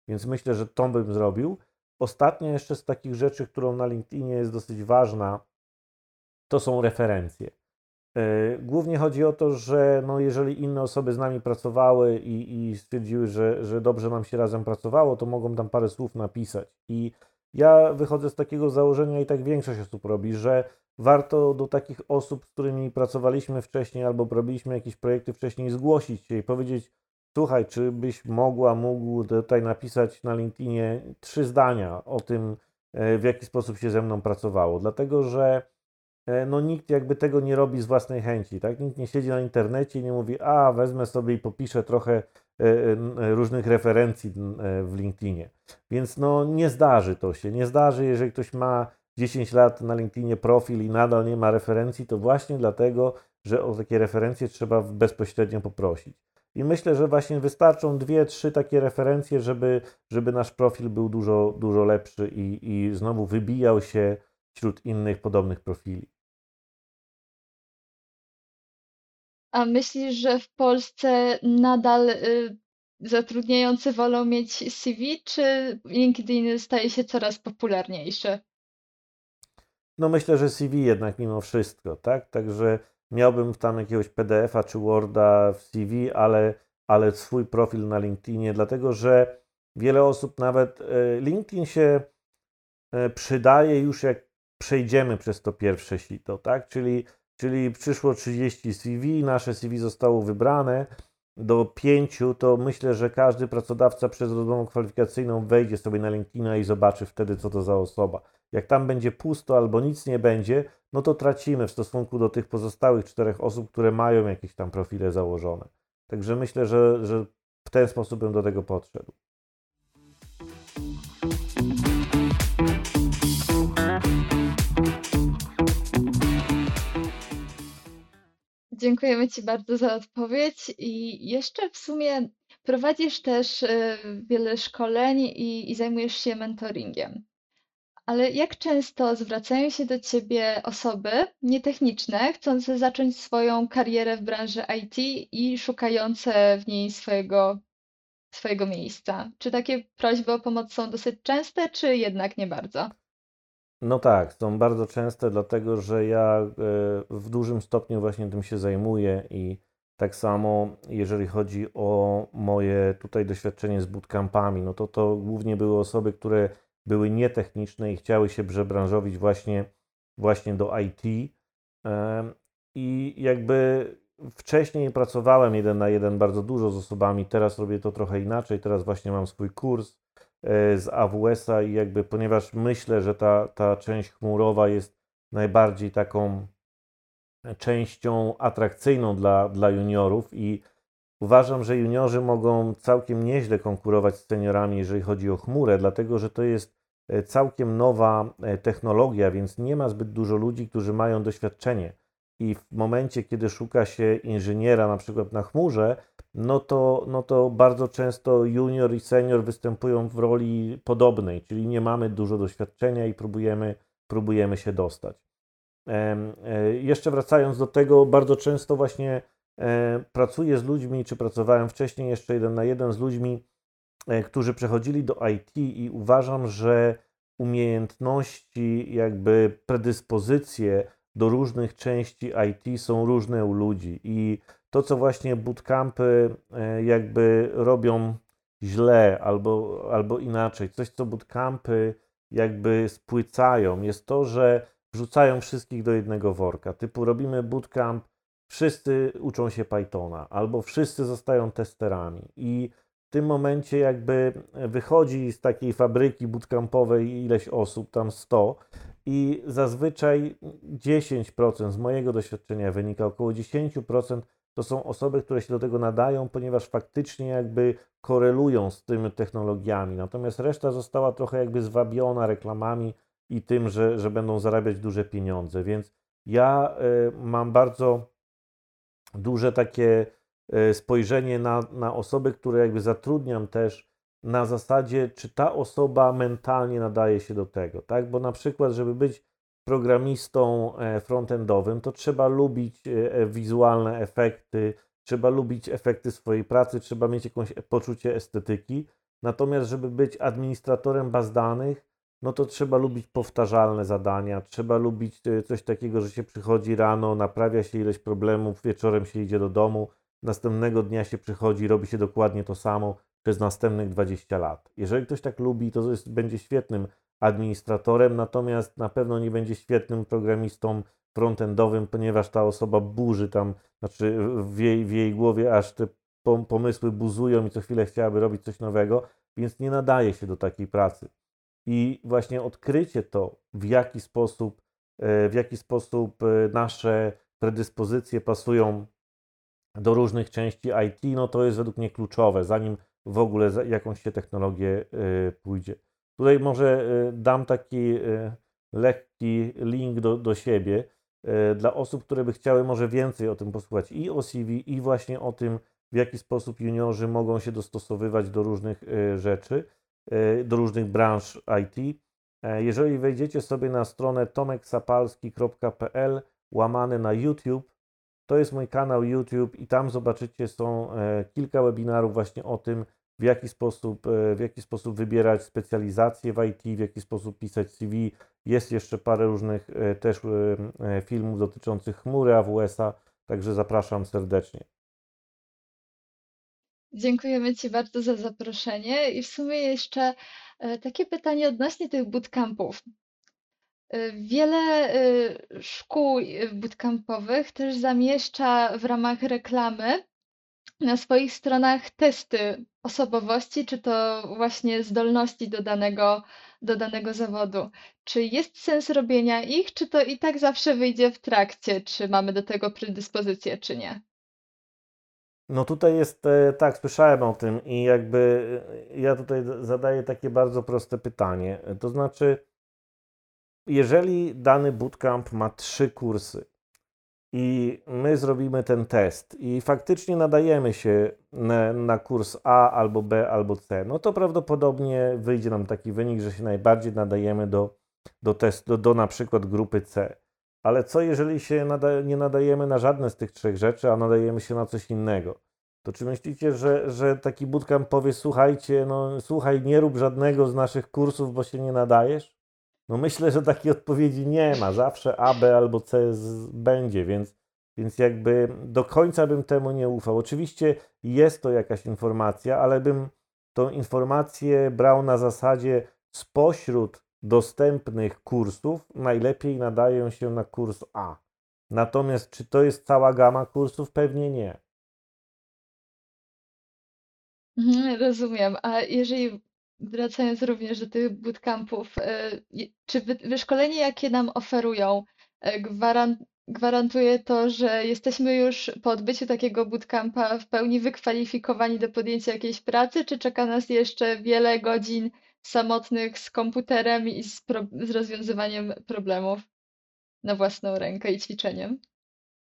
Więc myślę, że to bym zrobił. Ostatnia jeszcze z takich rzeczy, którą na LinkedInie jest dosyć ważna, to są referencje. E, głównie chodzi o to, że no jeżeli inne osoby z nami pracowały i, i stwierdziły, że, że dobrze nam się razem pracowało, to mogą tam parę słów napisać. I ja wychodzę z takiego założenia, i tak większość osób robi, że warto do takich osób, z którymi pracowaliśmy wcześniej albo robiliśmy jakieś projekty wcześniej, zgłosić się i powiedzieć: Słuchaj, czy byś mogła, mógł tutaj napisać na LinkedInie trzy zdania o tym, e, w jaki sposób się ze mną pracowało? Dlatego, że e, no, nikt jakby tego nie robi z własnej chęci, tak? Nikt nie siedzi na internecie i nie mówi, a wezmę sobie i popiszę trochę e, różnych referencji w LinkedInie. Więc no nie zdarzy to się. Nie zdarzy, jeżeli ktoś ma 10 lat na LinkedInie profil i nadal nie ma referencji, to właśnie dlatego, że o takie referencje trzeba bezpośrednio poprosić. I myślę, że właśnie wystarczą dwie, trzy takie referencje, żeby, żeby nasz profil był dużo, dużo lepszy i, i znowu wybijał się wśród innych podobnych profili. A myślisz, że w Polsce nadal y, zatrudniający wolą mieć CV, czy LinkedIn staje się coraz popularniejszy? No myślę, że CV jednak mimo wszystko, tak? Także miałbym tam jakiegoś PDF-a czy Worda w CV, ale, ale swój profil na LinkedInie, dlatego że wiele osób nawet e, LinkedIn się e, przydaje już jak przejdziemy przez to pierwsze sito, tak? Czyli, czyli przyszło 30 CV, nasze CV zostało wybrane do pięciu, to myślę, że każdy pracodawca przez rozmowę kwalifikacyjną wejdzie sobie na LinkedIna i zobaczy wtedy, co to za osoba. Jak tam będzie pusto albo nic nie będzie, no to tracimy w stosunku do tych pozostałych czterech osób, które mają jakieś tam profile założone. Także myślę, że, że w ten sposób bym do tego podszedł. Dziękujemy Ci bardzo za odpowiedź i jeszcze w sumie prowadzisz też e, wiele szkoleń i, i zajmujesz się mentoringiem. Ale jak często zwracają się do Ciebie osoby nietechniczne, chcące zacząć swoją karierę w branży IT i szukające w niej swojego, swojego miejsca? Czy takie prośby o pomoc są dosyć częste, czy jednak nie bardzo? No tak, są bardzo częste, dlatego że ja e, w dużym stopniu właśnie tym się zajmuję i tak samo jeżeli chodzi o moje tutaj doświadczenie z bootcampami, no to to głównie były osoby, które były nietechniczne i chciały się przebranżowić właśnie, właśnie do IT. I jakby wcześniej pracowałem jeden na jeden bardzo dużo z osobami, teraz robię to trochę inaczej. Teraz właśnie mam swój kurs e, z AWS-a i jakby ponieważ myślę, że ta, ta część chmurowa jest najbardziej taką częścią atrakcyjną dla, dla juniorów i uważam, że juniorzy mogą całkiem nieźle konkurować z seniorami, jeżeli chodzi o chmurę, dlatego że to jest całkiem nowa e, technologia, więc nie ma zbyt dużo ludzi, którzy mają doświadczenie. I w momencie, kiedy szuka się inżyniera, na przykład na chmurze, no to, no to bardzo często junior i senior występują w roli podobnej, czyli nie mamy dużo doświadczenia i próbujemy, próbujemy się dostać. E, jeszcze wracając do tego, bardzo często właśnie pracuję z ludźmi, czy pracowałem wcześniej jeszcze jeden na jeden z ludźmi, E, którzy przechodzili do IT i uważam, że umiejętności, jakby predyspozycje do różnych części IT są różne u ludzi i to, co właśnie bootcampy e, jakby robią źle albo, albo inaczej, coś, co bootcampy jakby spłycają, jest to, że wrzucają wszystkich do jednego worka. Typu robimy bootcamp, wszyscy uczą się Pythona albo wszyscy zostają testerami i w tym momencie jakby wychodzi z takiej fabryki bootcampowej ileś osób, tam 100 i zazwyczaj 10% z mojego doświadczenia wynika, około 10% to są osoby, które się do tego nadają, ponieważ faktycznie jakby korelują z tymi technologiami. Natomiast reszta została trochę jakby zwabiona reklamami i tym, że, że będą zarabiać duże pieniądze. Więc ja y, mam bardzo duże takie spojrzenie na, na osoby, które jakby zatrudniam też na zasadzie, czy ta osoba mentalnie nadaje się do tego, tak? Bo na przykład, żeby być programistą e, frontendowym, to trzeba lubić e, wizualne efekty, trzeba lubić efekty swojej pracy, trzeba mieć jakieś poczucie estetyki. Natomiast, żeby być administratorem baz danych, no to trzeba lubić powtarzalne zadania, trzeba lubić coś takiego, że się przychodzi rano, naprawia się ileś problemów, wieczorem się idzie do domu, następnego dnia się przychodzi, robi się dokładnie to samo przez następnych 20 lat. Jeżeli ktoś tak lubi, to jest, będzie świetnym administratorem, natomiast na pewno nie będzie świetnym programistą frontendowym, ponieważ ta osoba burzy tam, znaczy w jej, w jej głowie aż te pomysły buzują i co chwilę chciałaby robić coś nowego, więc nie nadaje się do takiej pracy. I właśnie odkrycie to, w jaki sposób, e, w jaki sposób e, nasze predyspozycje pasują do różnych części IT, no to jest według mnie kluczowe, zanim w ogóle jakąś się technologię y, pójdzie. Tutaj może y, dam taki y, lekki link do, do siebie dla osób, które by chciały może więcej o tym posłuchać i o CV, i właśnie o tym, w jaki sposób juniorzy mogą się dostosowywać do różnych rzeczy, do różnych branż IT. E, jeżeli wejdziecie sobie na stronę tomeksapalski.pl łamane na YouTube, to jest mój kanał YouTube i tam zobaczycie, są e, kilka webinarów właśnie o tym, w jaki sposób, e, w jaki sposób wybierać specjalizację w IT, w jaki sposób pisać CV. Jest jeszcze parę różnych e, też filmów dotyczących chmury AWS-a, także zapraszam serdecznie. Dziękujemy Ci bardzo za zaproszenie i w sumie jeszcze takie pytanie odnośnie tych bootcampów. Y, wiele y, szkół y, bootcampowych też zamieszcza w ramach reklamy na swoich stronach testy osobowości, czy to właśnie zdolności do danego, do danego zawodu. Czy jest sens robienia ich, czy to i tak zawsze wyjdzie w trakcie, czy mamy do tego predyspozycję, czy nie? No tutaj jest, e, tak, słyszałem o tym i jakby e, ja tutaj zadaję takie bardzo proste pytanie. To znaczy, jeżeli dany bootcamp ma trzy kursy i my zrobimy ten test i faktycznie nadajemy się na, na, kurs A albo B albo C, no to prawdopodobnie wyjdzie nam taki wynik, że się najbardziej nadajemy do, do testu, do, do na przykład grupy C. Ale co jeżeli się nada, nie nadajemy na żadne z tych trzech rzeczy, a nadajemy się na coś innego? To czy myślicie, że, że taki bootcamp powie, słuchajcie, no słuchaj, nie rób żadnego z naszych kursów, bo się nie nadajesz? No myślę, że takiej odpowiedzi nie ma. Zawsze A, B albo C będzie, więc, więc jakby do końca bym temu nie ufał. Oczywiście jest to jakaś informacja, ale bym tą informację brał na zasadzie spośród dostępnych kursów najlepiej nadają się na kurs A. Natomiast czy to jest cała gama kursów? Pewnie nie. Mhm, rozumiem. A jeżeli wracając również do tych bootcampów, e, czy wyszkolenie, jakie nam oferują, e, gwaran gwarantuje to, że jesteśmy już po odbyciu takiego bootcampa w pełni wykwalifikowani do podjęcia jakiejś pracy, czy czeka nas jeszcze wiele godzin samotnych z komputerem i z, z rozwiązywaniem problemów na własną rękę i ćwiczeniem?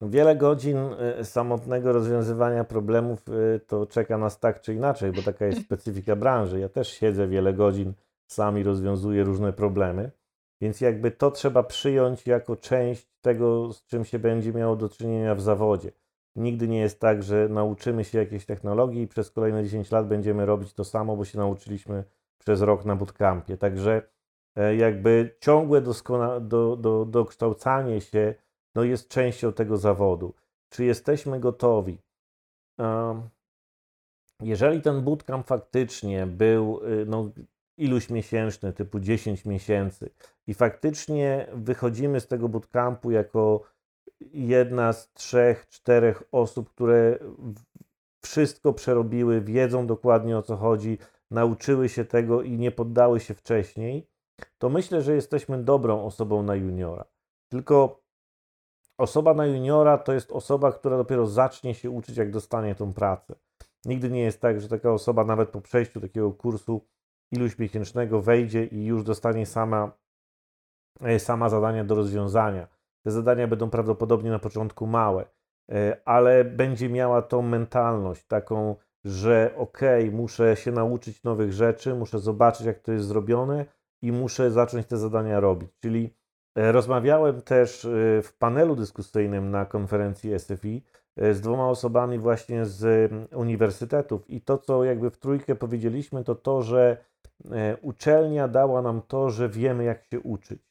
Wiele godzin y, samotnego rozwiązywania problemów y, to czeka nas tak czy inaczej, bo taka jest specyfika branży. Ja też siedzę wiele godzin, sami rozwiązuję różne problemy, więc jakby to trzeba przyjąć jako część tego, z czym się będzie miało do czynienia w zawodzie. Nigdy nie jest tak, że nauczymy się jakiejś technologii i przez kolejne 10 lat będziemy robić to samo, bo się nauczyliśmy przez rok na bootcampie. Także e, jakby ciągłe doskona- do, do, dokształcanie się no jest częścią tego zawodu. Czy jesteśmy gotowi? Jeżeli ten bootcamp faktycznie był y, no, iluś miesięczny, typu 10 miesięcy, i faktycznie wychodzimy z tego bootcampu jako jedna z trzech, czterech osób, które wszystko przerobiły, wiedzą dokładnie o co chodzi, nauczyły się tego i nie poddały się wcześniej, to myślę, że jesteśmy dobrą osobą na juniora. Tylko osoba na juniora to jest osoba, która dopiero zacznie się uczyć, jak dostanie tą pracę. Nigdy nie jest tak, że taka osoba nawet po przejściu takiego kursu iluś miesięcznego wejdzie i już dostanie sama, e, sama zadania do rozwiązania. Te zadania będą prawdopodobnie na początku małe, e, ale będzie miała tą mentalność taką, że ok, muszę się nauczyć nowych rzeczy, muszę zobaczyć, jak to jest zrobione i muszę zacząć te zadania robić. Czyli rozmawiałem też e, w panelu dyskusyjnym na konferencji SFI e, z dwoma osobami właśnie z uniwersytetów. I to, co jakby w trójkę powiedzieliśmy, to to, że uczelnia dała nam to, że wiemy, jak się uczyć.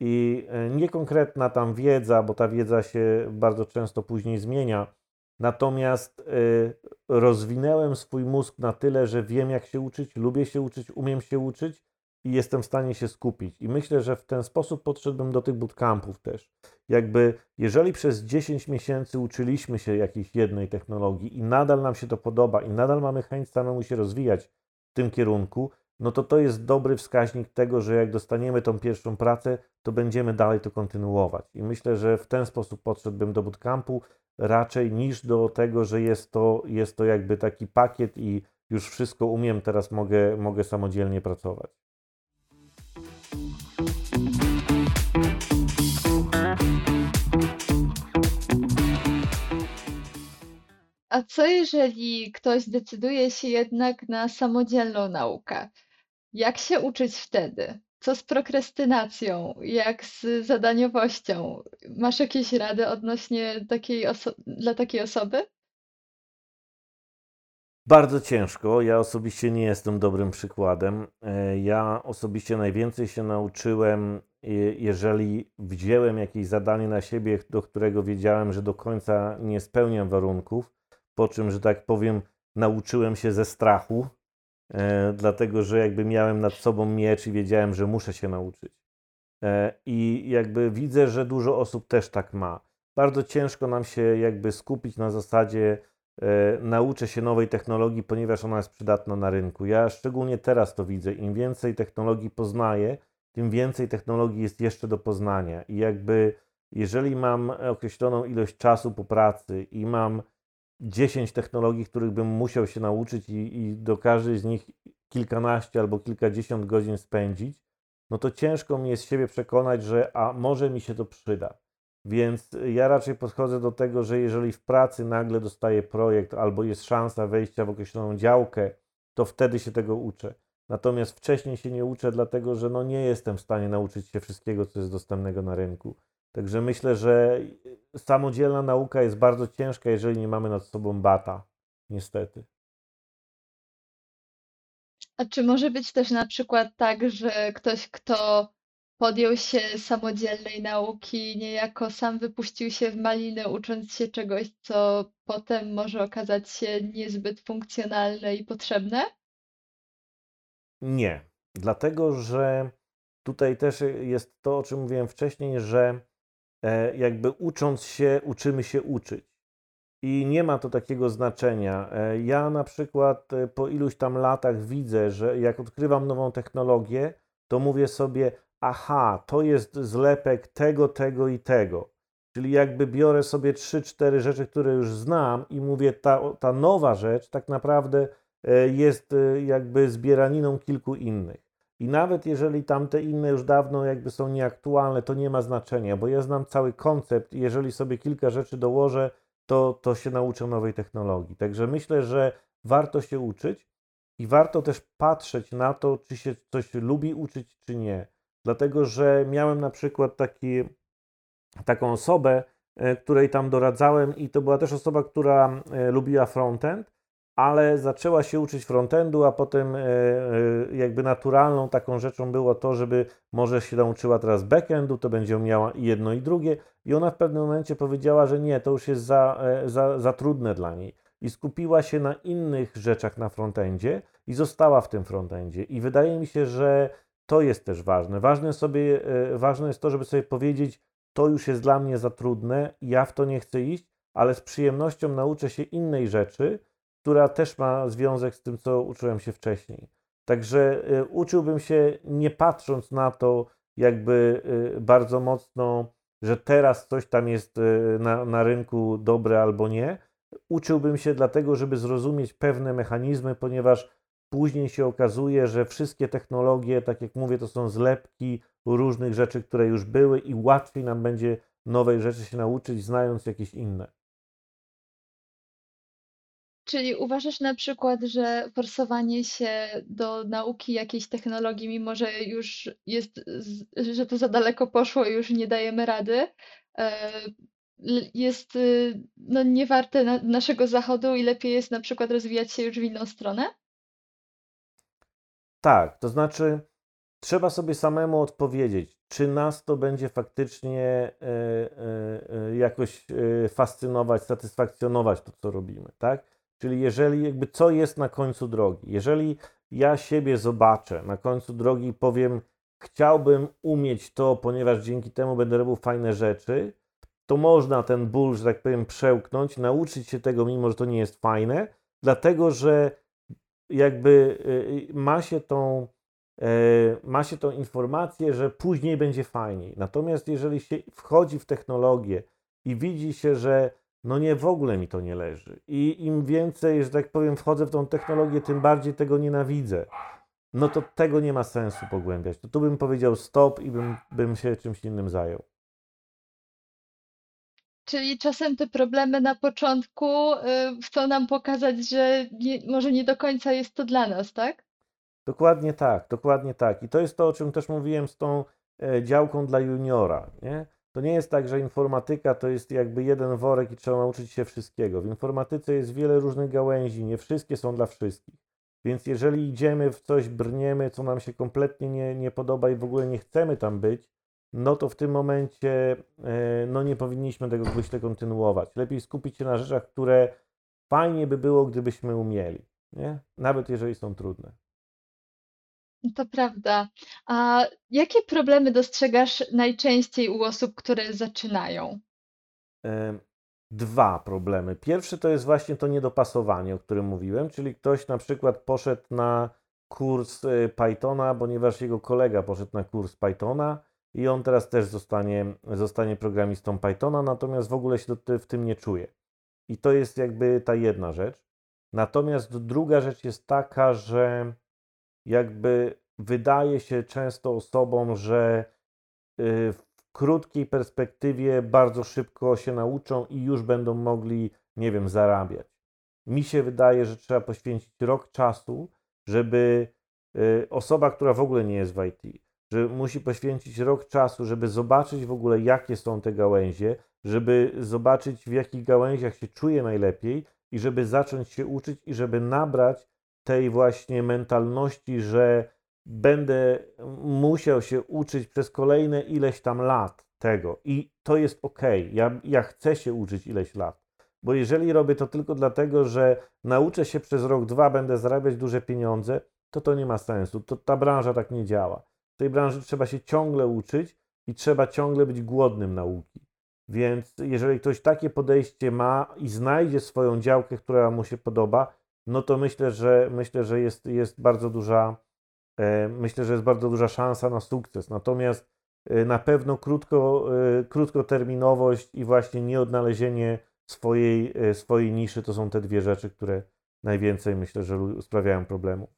I nie konkretna tam wiedza, bo ta wiedza się bardzo często później zmienia, natomiast rozwinęłem swój mózg na tyle, że wiem, jak się uczyć, lubię się uczyć, umiem się uczyć i jestem w stanie się skupić. I myślę, że w ten sposób podszedłbym do tych bootcampów też. Jakby, jeżeli przez 10 miesięcy uczyliśmy się jakiejś jednej technologii i nadal nam się to podoba i nadal mamy chęć samemu się rozwijać w tym kierunku, no to to jest dobry wskaźnik tego, że jak dostaniemy tą pierwszą pracę, to będziemy dalej to kontynuować. I myślę, że w ten sposób podszedłbym do bootcampu raczej niż do tego, że jest to, jest to jakby taki pakiet i już wszystko umiem, teraz mogę, mogę samodzielnie pracować. A co jeżeli ktoś decyduje się jednak na samodzielną naukę? Jak się uczyć wtedy? Co z prokrastynacją? Jak z zadaniowością? Masz jakieś rady odnośnie takiej dla takiej osoby? Bardzo ciężko. Ja osobiście nie jestem dobrym przykładem. E, ja osobiście najwięcej się nauczyłem, jeżeli wziąłem jakieś zadanie na siebie, do którego wiedziałem, że do końca nie spełniam warunków, po czym, że tak powiem, nauczyłem się ze strachu, e, dlatego że jakby miałem nad sobą miecz i wiedziałem, że muszę się nauczyć. E, I jakby widzę, że dużo osób też tak ma. Bardzo ciężko nam się jakby skupić na zasadzie e, nauczę się nowej technologii, ponieważ ona jest przydatna na rynku. Ja szczególnie teraz to widzę. Im więcej technologii poznaję, tym więcej technologii jest jeszcze do poznania. I jakby, jeżeli mam określoną ilość czasu po pracy i mam 10 technologii, których bym musiał się nauczyć, i, i do każdej z nich kilkanaście albo kilkadziesiąt godzin spędzić, no to ciężko mi jest siebie przekonać, że a może mi się to przyda. Więc ja raczej podchodzę do tego, że jeżeli w pracy nagle dostaję projekt albo jest szansa wejścia w określoną działkę, to wtedy się tego uczę. Natomiast wcześniej się nie uczę, dlatego że no nie jestem w stanie nauczyć się wszystkiego, co jest dostępnego na rynku. Także myślę, że samodzielna nauka jest bardzo ciężka, jeżeli nie mamy nad sobą bata, niestety. A czy może być też na przykład tak, że ktoś, kto podjął się samodzielnej nauki, niejako sam wypuścił się w malinę, ucząc się czegoś, co potem może okazać się niezbyt funkcjonalne i potrzebne? Nie, dlatego że tutaj też jest to, o czym mówiłem wcześniej, że jakby ucząc się, uczymy się uczyć. I nie ma to takiego znaczenia. E, ja na przykład e, po iluś tam latach widzę, że jak odkrywam nową technologię, to mówię sobie, aha, to jest zlepek tego, tego i tego. Czyli jakby biorę sobie trzy, cztery rzeczy, które już znam i mówię, ta, ta nowa rzecz tak naprawdę e, jest jakby zbieraniną kilku innych. I nawet jeżeli tamte inne już dawno jakby są nieaktualne, to nie ma znaczenia, bo ja znam cały koncept i jeżeli sobie kilka rzeczy dołożę, to, to się nauczą nowej technologii. Także myślę, że warto się uczyć i warto też patrzeć na to, czy się coś lubi uczyć, czy nie. Dlatego, że miałem na przykład taki, taką osobę, e, której tam doradzałem, i to była też osoba, która e, lubiła frontend, ale zaczęła się uczyć frontendu, a potem e, jakby naturalną taką rzeczą było to, żeby może się nauczyła teraz backendu, to będzie miała i jedno i drugie, i ona w pewnym momencie powiedziała, że nie, to już jest za, e, za, za trudne dla niej. I skupiła się na innych rzeczach na frontendzie i została w tym frontendzie. I wydaje mi się, że to jest też ważne. Ważne, sobie, e, ważne jest to, żeby sobie powiedzieć, to już jest dla mnie za trudne, ja w to nie chcę iść, ale z przyjemnością nauczę się innej rzeczy, która też ma związek z tym, co uczyłem się wcześniej. Także e, uczyłbym się nie patrząc na to, jakby bardzo mocno że teraz coś tam jest e, na, na rynku dobre albo nie. Uczyłbym się dlatego, żeby zrozumieć pewne mechanizmy, ponieważ później się okazuje, że wszystkie technologie, tak jak mówię, to są zlepki różnych rzeczy, które już były i łatwiej nam będzie nowej rzeczy się nauczyć, znając jakieś inne. Czyli uważasz na przykład, że forsowanie się do nauki jakiejś technologii, mimo że już jest, że to za daleko poszło i już nie dajemy rady, e, jest y, no, niewarte na, naszego zachodu i lepiej jest na przykład rozwijać się już w inną stronę? Tak, to znaczy trzeba sobie samemu odpowiedzieć, czy nas to będzie faktycznie e, e, jakoś fascynować, satysfakcjonować to, co robimy, tak? Czyli jeżeli jakby co jest na końcu drogi, jeżeli ja siebie zobaczę na końcu drogi i powiem, chciałbym umieć to, ponieważ dzięki temu będę robił fajne rzeczy, to można ten ból, że tak powiem, przełknąć, nauczyć się tego, mimo że to nie jest fajne, dlatego że jakby y, y, ma się tą, e, ma się tą informację, że później będzie fajniej. Natomiast jeżeli się wchodzi w technologię i widzi się, że no nie, w ogóle mi to nie leży. I im więcej, że tak powiem, wchodzę w tą technologię, tym bardziej tego nienawidzę. No to tego nie ma sensu pogłębiać. To tu bym powiedział stop i bym, bym się czymś innym zajął. Czyli czasem te problemy na początku y, chcą nam pokazać, że nie, może nie do końca jest to dla nas, tak? Dokładnie tak, dokładnie tak. I to jest to, o czym też mówiłem z tą e, działką dla juniora. Nie? To nie jest tak, że informatyka to jest jakby jeden worek i trzeba nauczyć się wszystkiego. W informatyce jest wiele różnych gałęzi, nie wszystkie są dla wszystkich. Więc jeżeli idziemy w coś, brniemy, co nam się kompletnie nie, nie podoba i w ogóle nie chcemy tam być, no to w tym momencie e, no nie powinniśmy tego myślę kontynuować. Lepiej skupić się na rzeczach, które fajnie by było, gdybyśmy umieli, nie? nawet jeżeli są trudne. To prawda. A jakie problemy dostrzegasz najczęściej u osób, które zaczynają? dwa problemy. Pierwszy to jest właśnie to niedopasowanie, o którym mówiłem, czyli ktoś na przykład poszedł na kurs y, Pythona, ponieważ jego kolega poszedł na kurs Pythona i on teraz też zostanie, zostanie programistą Pythona, natomiast w ogóle się w tym nie czuje. I to jest jakby ta jedna rzecz. Natomiast druga rzecz jest taka, że jakby wydaje się często osobom, że y, w krótkiej perspektywie bardzo szybko się nauczą i już będą mogli, nie wiem, zarabiać. Mi się wydaje, że trzeba poświęcić rok czasu, żeby y, osoba, która w ogóle nie jest w IT, że musi poświęcić rok czasu, żeby zobaczyć w ogóle, jakie są te gałęzie, żeby zobaczyć, w jakich gałęziach się czuje najlepiej i żeby zacząć się uczyć i żeby nabrać tej właśnie mentalności, że będę musiał się uczyć przez kolejne ileś tam lat tego i to jest ok. Ja, ja chcę się uczyć ileś lat. Bo jeżeli robię to tylko dlatego, że nauczę się przez rok, dwa, będę zarabiać duże pieniądze, to to nie ma sensu. To ta branża tak nie działa. W tej branży trzeba się ciągle uczyć i trzeba ciągle być głodnym nauki. Więc jeżeli ktoś takie podejście ma i znajdzie swoją działkę, która mu się podoba, no to myślę, że myślę, że jest, jest bardzo duża, e, myślę, że jest bardzo duża szansa na sukces. Natomiast e, na pewno krótko, e, krótkoterminowość i właśnie nieodnalezienie swojej, swojej niszy to są te dwie rzeczy, które najwięcej myślę, że sprawiają problemów.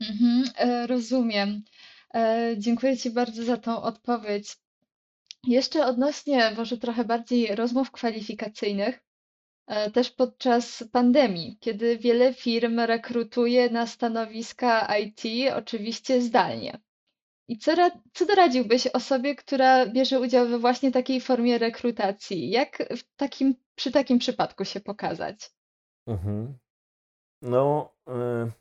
Mhm, rozumiem. Dziękuję Ci bardzo za tą odpowiedź. Jeszcze odnośnie może trochę bardziej rozmów kwalifikacyjnych, e, też podczas pandemii, kiedy wiele firm rekrutuje na stanowiska IT, oczywiście zdalnie. I co, co doradziłbyś osobie, która bierze udział we właśnie takiej formie rekrutacji? Jak w takim, przy takim przypadku się pokazać? Mhm. No, y,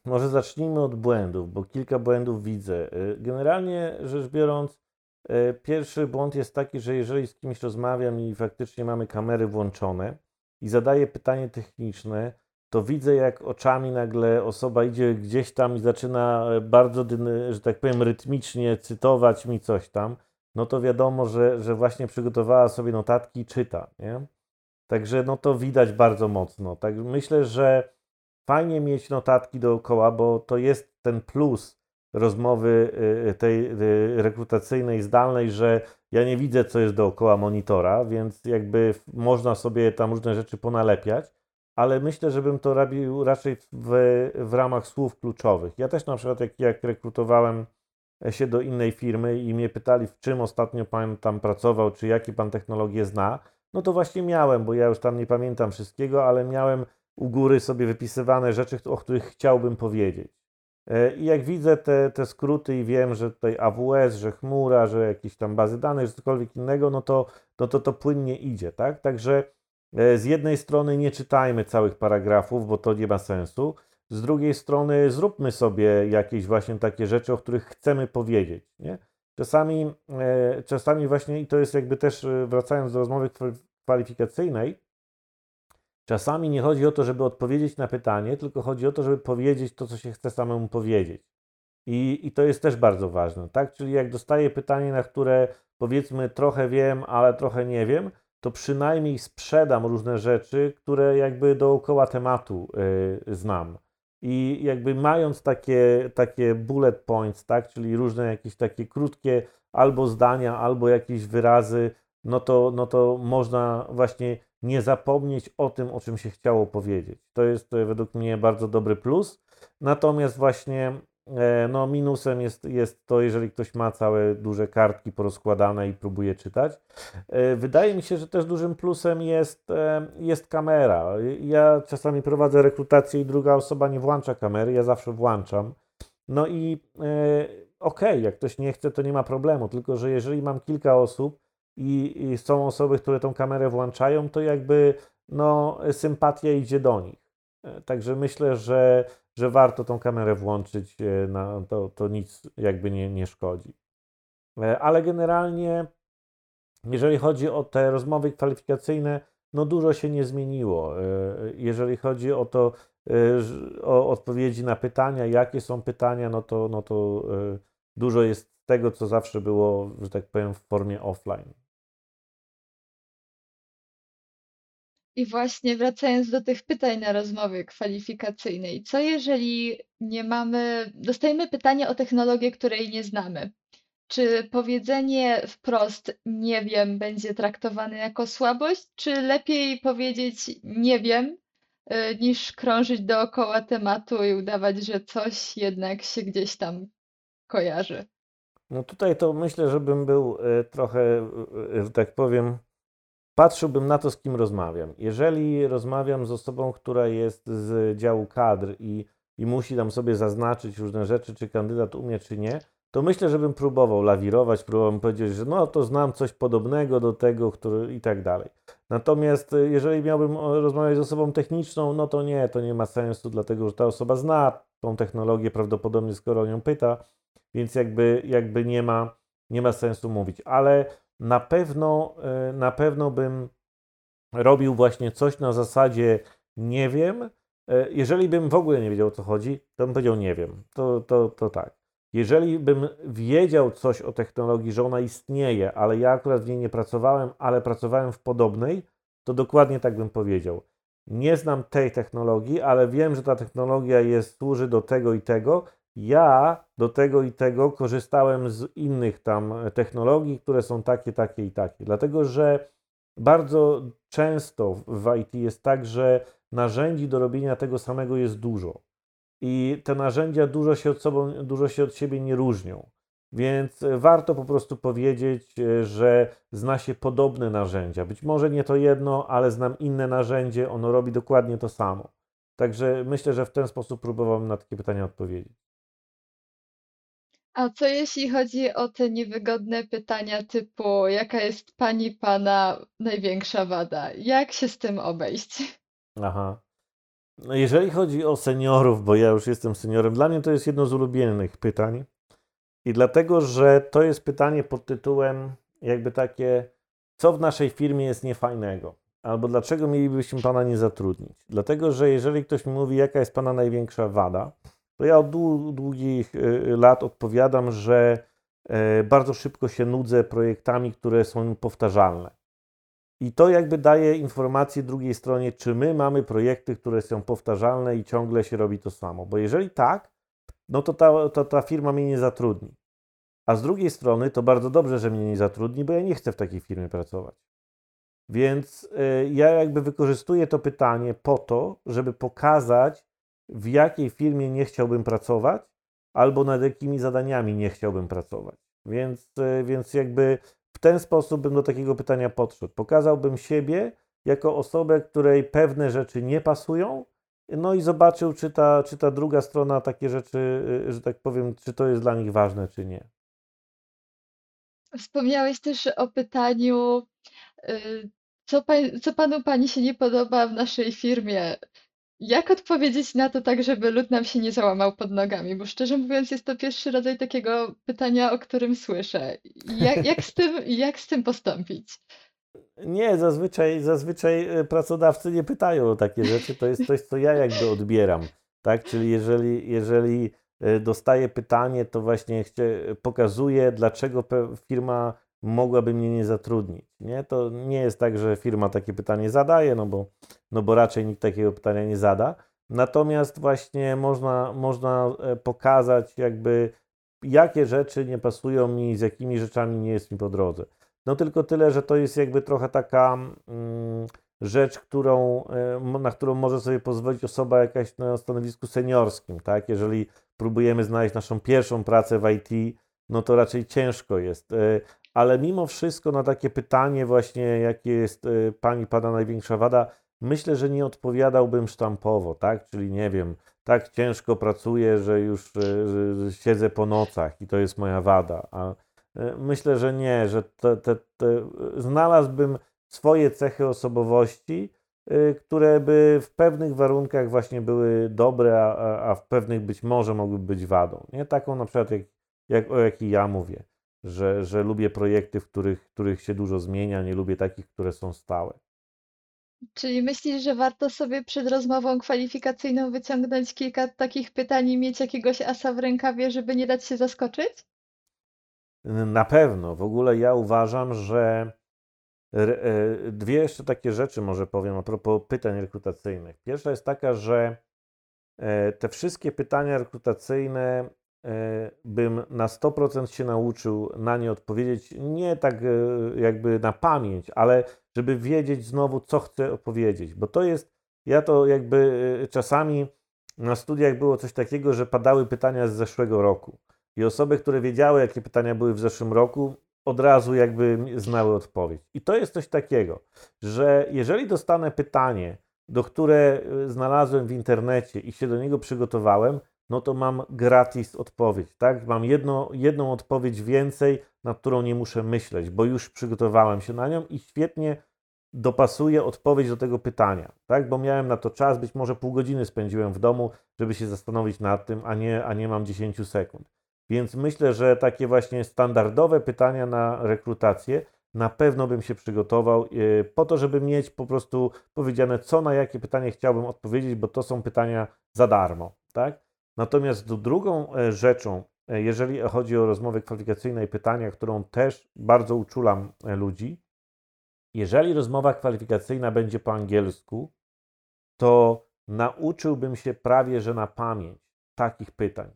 może zacznijmy od błędów, bo kilka błędów widzę. Y, generalnie rzecz biorąc, E, pierwszy błąd jest taki, że jeżeli z kimś rozmawiam i faktycznie mamy kamery włączone i zadaję pytanie techniczne, to widzę, jak oczami nagle osoba idzie gdzieś tam i zaczyna e, bardzo, że tak powiem, rytmicznie cytować mi coś tam, no to wiadomo, że, że właśnie przygotowała sobie notatki i czyta, nie? Także no to widać bardzo mocno. Tak myślę, że fajnie mieć notatki dookoła, bo to jest ten plus rozmowy y, tej y, rekrutacyjnej zdalnej, że ja nie widzę, co jest dookoła monitora, więc jakby można sobie tam różne rzeczy ponalepiać, ale myślę, żebym to robił raczej w, w ramach słów kluczowych. Ja też na przykład, jak, jak rekrutowałem się do innej firmy i mnie pytali, w czym ostatnio pan tam pracował, czy jakie pan technologie zna, no to właśnie miałem, bo ja już tam nie pamiętam wszystkiego, ale miałem u góry sobie wypisywane rzeczy, o których chciałbym powiedzieć. E, I jak widzę te, te skróty i wiem, że tutaj AWS, że chmura, że jakieś tam bazy danych, że cokolwiek innego, no to, no to to płynnie idzie, tak? Także e, z jednej strony nie czytajmy całych paragrafów, bo to nie ma sensu. Z drugiej strony zróbmy sobie jakieś właśnie takie rzeczy, o których chcemy powiedzieć, nie? Czasami, e, czasami właśnie, i to jest jakby też wracając do rozmowy kwalifikacyjnej, Czasami nie chodzi o to, żeby odpowiedzieć na pytanie, tylko chodzi o to, żeby powiedzieć to, co się chce samemu powiedzieć. I, I to jest też bardzo ważne, tak? Czyli jak dostaję pytanie, na które powiedzmy trochę wiem, ale trochę nie wiem, to przynajmniej sprzedam różne rzeczy, które jakby dookoła tematu yy, znam. I jakby mając takie, takie bullet points, tak, czyli różne jakieś takie krótkie albo zdania, albo jakieś wyrazy, no to, no to można właśnie nie zapomnieć o tym, o czym się chciało powiedzieć. To jest e, według mnie bardzo dobry plus. Natomiast właśnie e, no, minusem jest, jest to, jeżeli ktoś ma całe duże kartki porozkładane i próbuje czytać. E, wydaje mi się, że też dużym plusem jest, jest kamera. Ja czasami prowadzę rekrutację i druga osoba nie włącza kamery, ja zawsze włączam. No i okej, okay, jak ktoś nie chce, to nie ma problemu, tylko że jeżeli mam kilka osób, i, są osoby, które tą kamerę włączają, to jakby no, sympatia idzie do nich. E, także myślę, że, że warto tą kamerę włączyć, e, na, to, to nic jakby nie, nie szkodzi. E, ale generalnie, jeżeli chodzi o te rozmowy kwalifikacyjne, no dużo się nie zmieniło. Jeżeli chodzi o to, o odpowiedzi na pytania, jakie są pytania, no to, no to dużo jest tego, co zawsze było, że tak powiem, w formie offline. I właśnie wracając do tych pytań na rozmowie kwalifikacyjnej, co jeżeli nie mamy, dostajemy pytanie o technologię, której nie znamy? Czy powiedzenie wprost nie wiem będzie traktowane jako słabość, czy lepiej powiedzieć nie wiem, y, niż krążyć dookoła tematu i udawać, że coś jednak się gdzieś tam kojarzy? No tutaj to myślę, żebym był e, trochę, e, że tak powiem, patrzyłbym na to, z kim rozmawiam. Jeżeli rozmawiam z osobą, która jest z działu kadr i, i musi tam sobie zaznaczyć różne rzeczy, czy kandydat umie, czy nie, to myślę, żebym próbował lawirować, próbował powiedzieć, że no to znam coś podobnego do tego, który i tak dalej. Natomiast e, jeżeli miałbym rozmawiać z osobą techniczną, no to nie, to nie ma sensu, dlatego że ta osoba zna tą technologię prawdopodobnie, skoro o nią pyta, więc jakby, jakby nie, ma, nie ma sensu mówić. Ale na pewno, e, na pewno bym robił właśnie coś na zasadzie nie wiem. E, jeżeli bym w ogóle nie wiedział o co chodzi, to bym powiedział nie wiem. To, to, to tak. Jeżeli bym wiedział coś o technologii, że ona istnieje, ale ja akurat w niej nie pracowałem, ale pracowałem w podobnej, to dokładnie tak bym powiedział. Nie znam tej technologii, ale wiem, że ta technologia jest, służy do tego i tego. Ja do tego i tego korzystałem z innych tam technologii, które są takie, takie i takie. Dlatego, że bardzo często w IT jest tak, że narzędzi do robienia tego samego jest dużo i te narzędzia dużo się od, sobą, dużo się od siebie nie różnią. Więc warto po prostu powiedzieć, e, że zna się podobne narzędzia. Być może nie to jedno, ale znam inne narzędzie, ono robi dokładnie to samo. Także myślę, że w ten sposób próbowałem na takie pytania odpowiedzieć. A co jeśli chodzi o te niewygodne pytania typu, jaka jest pani pana największa wada? Jak się z tym obejść? Aha. No jeżeli chodzi o seniorów, bo ja już jestem seniorem, dla mnie to jest jedno z ulubionych pytań. I dlatego, że to jest pytanie pod tytułem jakby takie, co w naszej firmie jest niefajnego? Albo dlaczego mielibyśmy Pana nie zatrudnić? Dlatego, że jeżeli ktoś mi mówi, jaka jest Pana największa wada, to ja od długich y, y, lat odpowiadam, że e, bardzo szybko się nudzę projektami, które są powtarzalne. I to jakby daje informację drugiej stronie, czy my mamy projekty, które są powtarzalne i ciągle się robi to samo. Bo jeżeli tak, no to ta, to ta firma mnie nie zatrudni. A z drugiej strony to bardzo dobrze, że mnie nie zatrudni, bo ja nie chcę w takiej firmie pracować. Więc y, ja jakby wykorzystuję to pytanie po to, żeby pokazać, w jakiej firmie nie chciałbym pracować, albo nad jakimi zadaniami nie chciałbym pracować. Więc, y, więc jakby w ten sposób bym do takiego pytania podszedł. Pokazałbym siebie jako osobę, której pewne rzeczy nie pasują, no i zobaczył, czy ta, czy ta druga strona takie rzeczy, y, że tak powiem, czy to jest dla nich ważne, czy nie. Wspomniałeś też o pytaniu, y, co, pan, co panu pani się nie podoba w naszej firmie? Jak odpowiedzieć na to tak, żeby lud nam się nie załamał pod nogami? Bo szczerze mówiąc, jest to pierwszy rodzaj takiego pytania, o którym słyszę. Jak, jak z tym, jak z tym postąpić? Nie, zazwyczaj, zazwyczaj e, pracodawcy nie pytają o takie rzeczy. To jest coś, co ja jakby odbieram. Tak? Czyli jeżeli, jeżeli e, dostaję pytanie, to właśnie pokazuję, dlaczego firma mogłaby mnie nie zatrudnić. Nie? To nie jest tak, że firma takie pytanie zadaje, no bo, no bo raczej nikt takiego pytania nie zada. Natomiast właśnie można, można e, pokazać jakby jakie rzeczy nie pasują mi, z jakimi rzeczami nie jest mi po drodze. No tylko tyle, że to jest jakby trochę taka mm, rzecz, którą, e, na którą może sobie pozwolić osoba jakaś na stanowisku seniorskim, tak? Jeżeli próbujemy znaleźć naszą pierwszą pracę w IT, no to raczej ciężko jest. Ale mimo wszystko na takie pytanie właśnie, jakie jest y, pani pana największa wada, myślę, że nie odpowiadałbym sztampowo, tak? Czyli nie wiem, tak ciężko pracuję, że już y, że siedzę po nocach i to jest moja wada. A y, myślę, że nie, że te, te, te, znalazłbym swoje cechy osobowości, które by w pewnych warunkach właśnie były dobre, a, a w pewnych być może mogły być wadą. Nie taką na przykład, jak, jak o jakiej ja mówię że, że lubię projekty, w których, których się dużo zmienia, nie lubię takich, które są stałe. Czyli myślisz, że warto sobie przed rozmową kwalifikacyjną wyciągnąć kilka takich pytań i mieć jakiegoś asa w rękawie, żeby nie dać się zaskoczyć? Na pewno. W ogóle ja uważam, że Dwie jeszcze takie rzeczy może powiem a propos pytań rekrutacyjnych. Pierwsza jest taka, że te wszystkie pytania rekrutacyjne bym na 100% się nauczył na nie odpowiedzieć, nie tak jakby na pamięć, ale żeby wiedzieć znowu, co chcę opowiedzieć, bo to jest, ja to jakby czasami na studiach było coś takiego, że padały pytania z zeszłego roku. I osoby, które wiedziały, jakie pytania były w zeszłym roku, od razu jakby znały odpowiedź. I to jest coś takiego, że jeżeli dostanę pytanie, do które znalazłem w internecie i się do niego przygotowałem, no to mam gratis odpowiedź, tak? Mam jedno, jedną odpowiedź więcej, na którą nie muszę myśleć, bo już przygotowałem się na nią i świetnie dopasuję odpowiedź do tego pytania, tak? Bo miałem na to czas, być może pół godziny spędziłem w domu, żeby się zastanowić nad tym, a nie, a nie mam 10 sekund. Więc myślę, że takie właśnie standardowe pytania na rekrutację na pewno bym się przygotował e, po to, żeby mieć po prostu powiedziane, co na jakie pytanie chciałbym odpowiedzieć, bo to są pytania za darmo, tak? Natomiast drugą e, rzeczą, e, jeżeli chodzi o rozmowy kwalifikacyjne i pytania, którą też bardzo uczulam ludzi, jeżeli rozmowa kwalifikacyjna będzie po angielsku, to nauczyłbym się prawie że na pamięć takich pytań.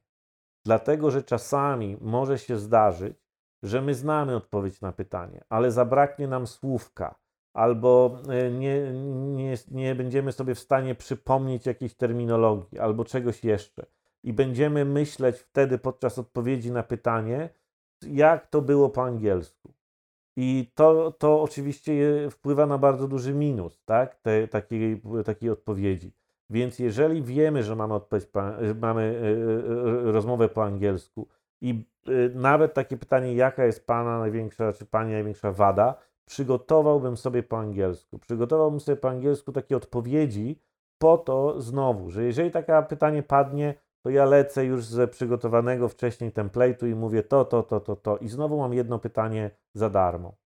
Dlatego, że czasami może się zdarzyć, że my znamy odpowiedź na pytanie, ale zabraknie nam słówka, albo e, nie, nie, nie będziemy sobie w stanie przypomnieć jakiejś terminologii, albo czegoś jeszcze. I będziemy myśleć wtedy podczas odpowiedzi na pytanie, jak to było po angielsku. I to, to oczywiście wpływa na bardzo duży minus tak? Te, takiej, takiej odpowiedzi. Więc jeżeli wiemy, że mamy, odpowiedź, mamy e, e, rozmowę po angielsku i e, nawet takie pytanie, jaka jest Pana największa, czy Pani największa wada, przygotowałbym sobie po angielsku. Przygotowałbym sobie po angielsku takie odpowiedzi po to znowu, że jeżeli takie pytanie padnie, to ja lecę już ze przygotowanego wcześniej template'u i mówię to, to, to, to, to i znowu mam jedno pytanie za darmo.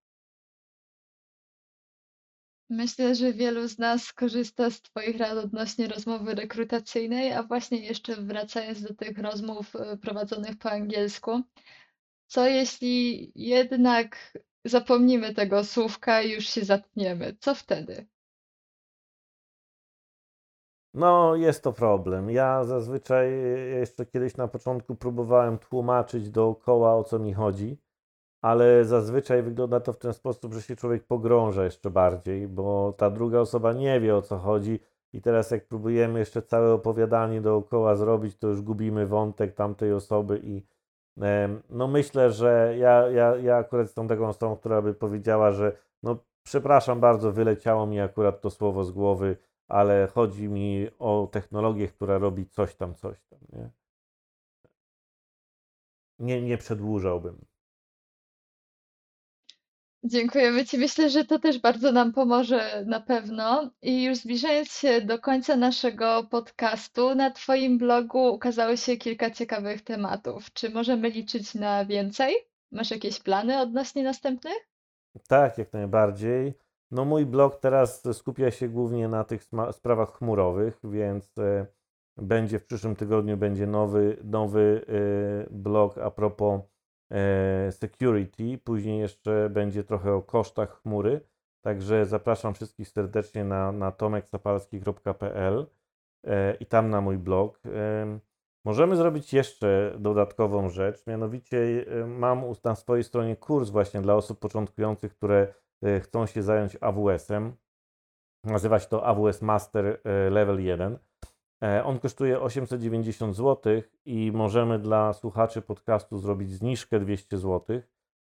Myślę, że wielu z nas korzysta z Twoich rad odnośnie rozmowy rekrutacyjnej, a właśnie jeszcze wracając do tych rozmów e, prowadzonych po angielsku, co jeśli jednak zapomnimy tego słówka i już się zatniemy? Co wtedy? No, jest to problem. Ja zazwyczaj jeszcze kiedyś na początku próbowałem tłumaczyć dookoła, o co mi chodzi ale zazwyczaj wygląda to w ten sposób, że się człowiek pogrąża jeszcze bardziej, bo ta druga osoba nie wie o co chodzi. I teraz, jak próbujemy jeszcze całe opowiadanie dookoła zrobić, to już gubimy wątek tamtej osoby. I no myślę, że ja, ja, ja akurat jestem taką osobą, która by powiedziała, że no przepraszam bardzo, wyleciało mi akurat to słowo z głowy, ale chodzi mi o technologię, która robi coś tam, coś tam. Nie, nie, nie przedłużałbym. Dziękujemy Ci. Myślę, że to też bardzo nam pomoże na pewno. I już zbliżając się do końca naszego podcastu, na Twoim blogu ukazało się kilka ciekawych tematów. Czy możemy liczyć na więcej? Masz jakieś plany odnośnie następnych? Tak, jak najbardziej. No mój blog teraz skupia się głównie na tych sprawach chmurowych, więc e, będzie w przyszłym tygodniu będzie nowy, nowy e, blog a propos E, security. Później jeszcze będzie trochę o kosztach chmury. Także zapraszam wszystkich serdecznie na, na tomeksapalski.pl i tam na mój blog. Możemy zrobić jeszcze dodatkową rzecz, mianowicie mam na swojej stronie kurs właśnie dla osób początkujących, które chcą się zająć AWS-em. Nazywa się to AWS Master Level 1. E, on kosztuje 890 zł i możemy dla słuchaczy podcastu zrobić zniżkę 200 zł.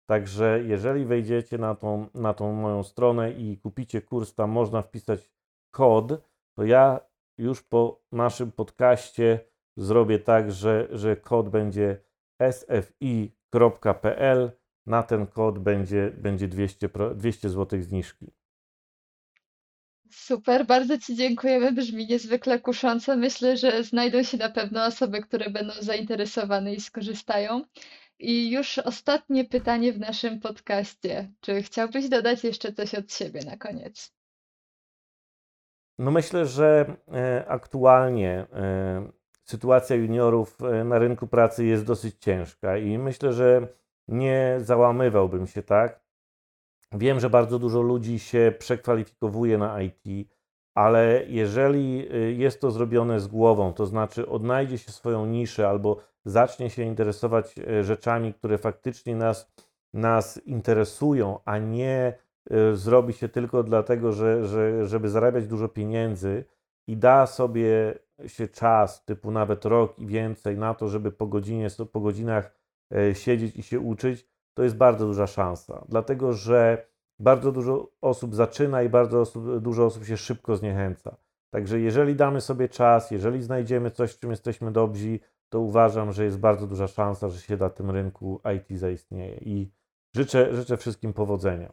Także jeżeli wejdziecie na tą, na tą moją stronę i kupicie kurs, tam można wpisać kod, to ja już po naszym podcaście zrobię tak, że, że kod będzie sfi.pl. Na ten kod będzie, będzie 200, 200 zł zniżki. Super, bardzo Ci dziękujemy. Brzmi niezwykle kusząco. Myślę, że znajdą się na pewno osoby, które będą zainteresowane i skorzystają. I już ostatnie pytanie w naszym podcaście. Czy chciałbyś dodać jeszcze coś od siebie na koniec? No myślę, że e, aktualnie e, sytuacja juniorów e, na rynku pracy jest dosyć ciężka i myślę, że nie załamywałbym się tak, Wiem, że bardzo dużo ludzi się przekwalifikowuje na IT, ale jeżeli y, jest to zrobione z głową, to znaczy odnajdzie się swoją niszę albo zacznie się interesować y, rzeczami, które faktycznie nas, nas interesują, a nie y, zrobi się tylko dlatego, że, że, żeby zarabiać dużo pieniędzy i da sobie się czas, typu nawet rok i więcej, na to, żeby po, godzinie, po godzinach siedzieć i się uczyć, to jest bardzo duża szansa. Dlatego, że bardzo dużo osób zaczyna i bardzo osób, dużo osób się szybko zniechęca. Także jeżeli damy sobie czas, jeżeli znajdziemy coś, w czym jesteśmy dobrzy, to uważam, że jest bardzo duża szansa, że się na tym rynku IT zaistnieje. I życzę, życzę wszystkim powodzenia.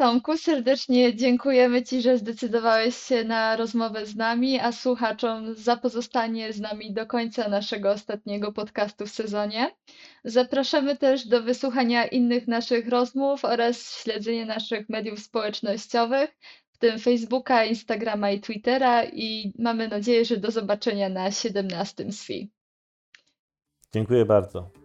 Tomku, serdecznie dziękujemy Ci, że zdecydowałeś się na rozmowę z nami, a słuchaczom za pozostanie z nami do końca naszego ostatniego podcastu w sezonie. Zapraszamy też do wysłuchania innych naszych rozmów oraz śledzenia naszych mediów społecznościowych, w tym Facebooka, Instagrama i Twittera i mamy nadzieję, że do zobaczenia na 17 SFI. Dziękuję bardzo.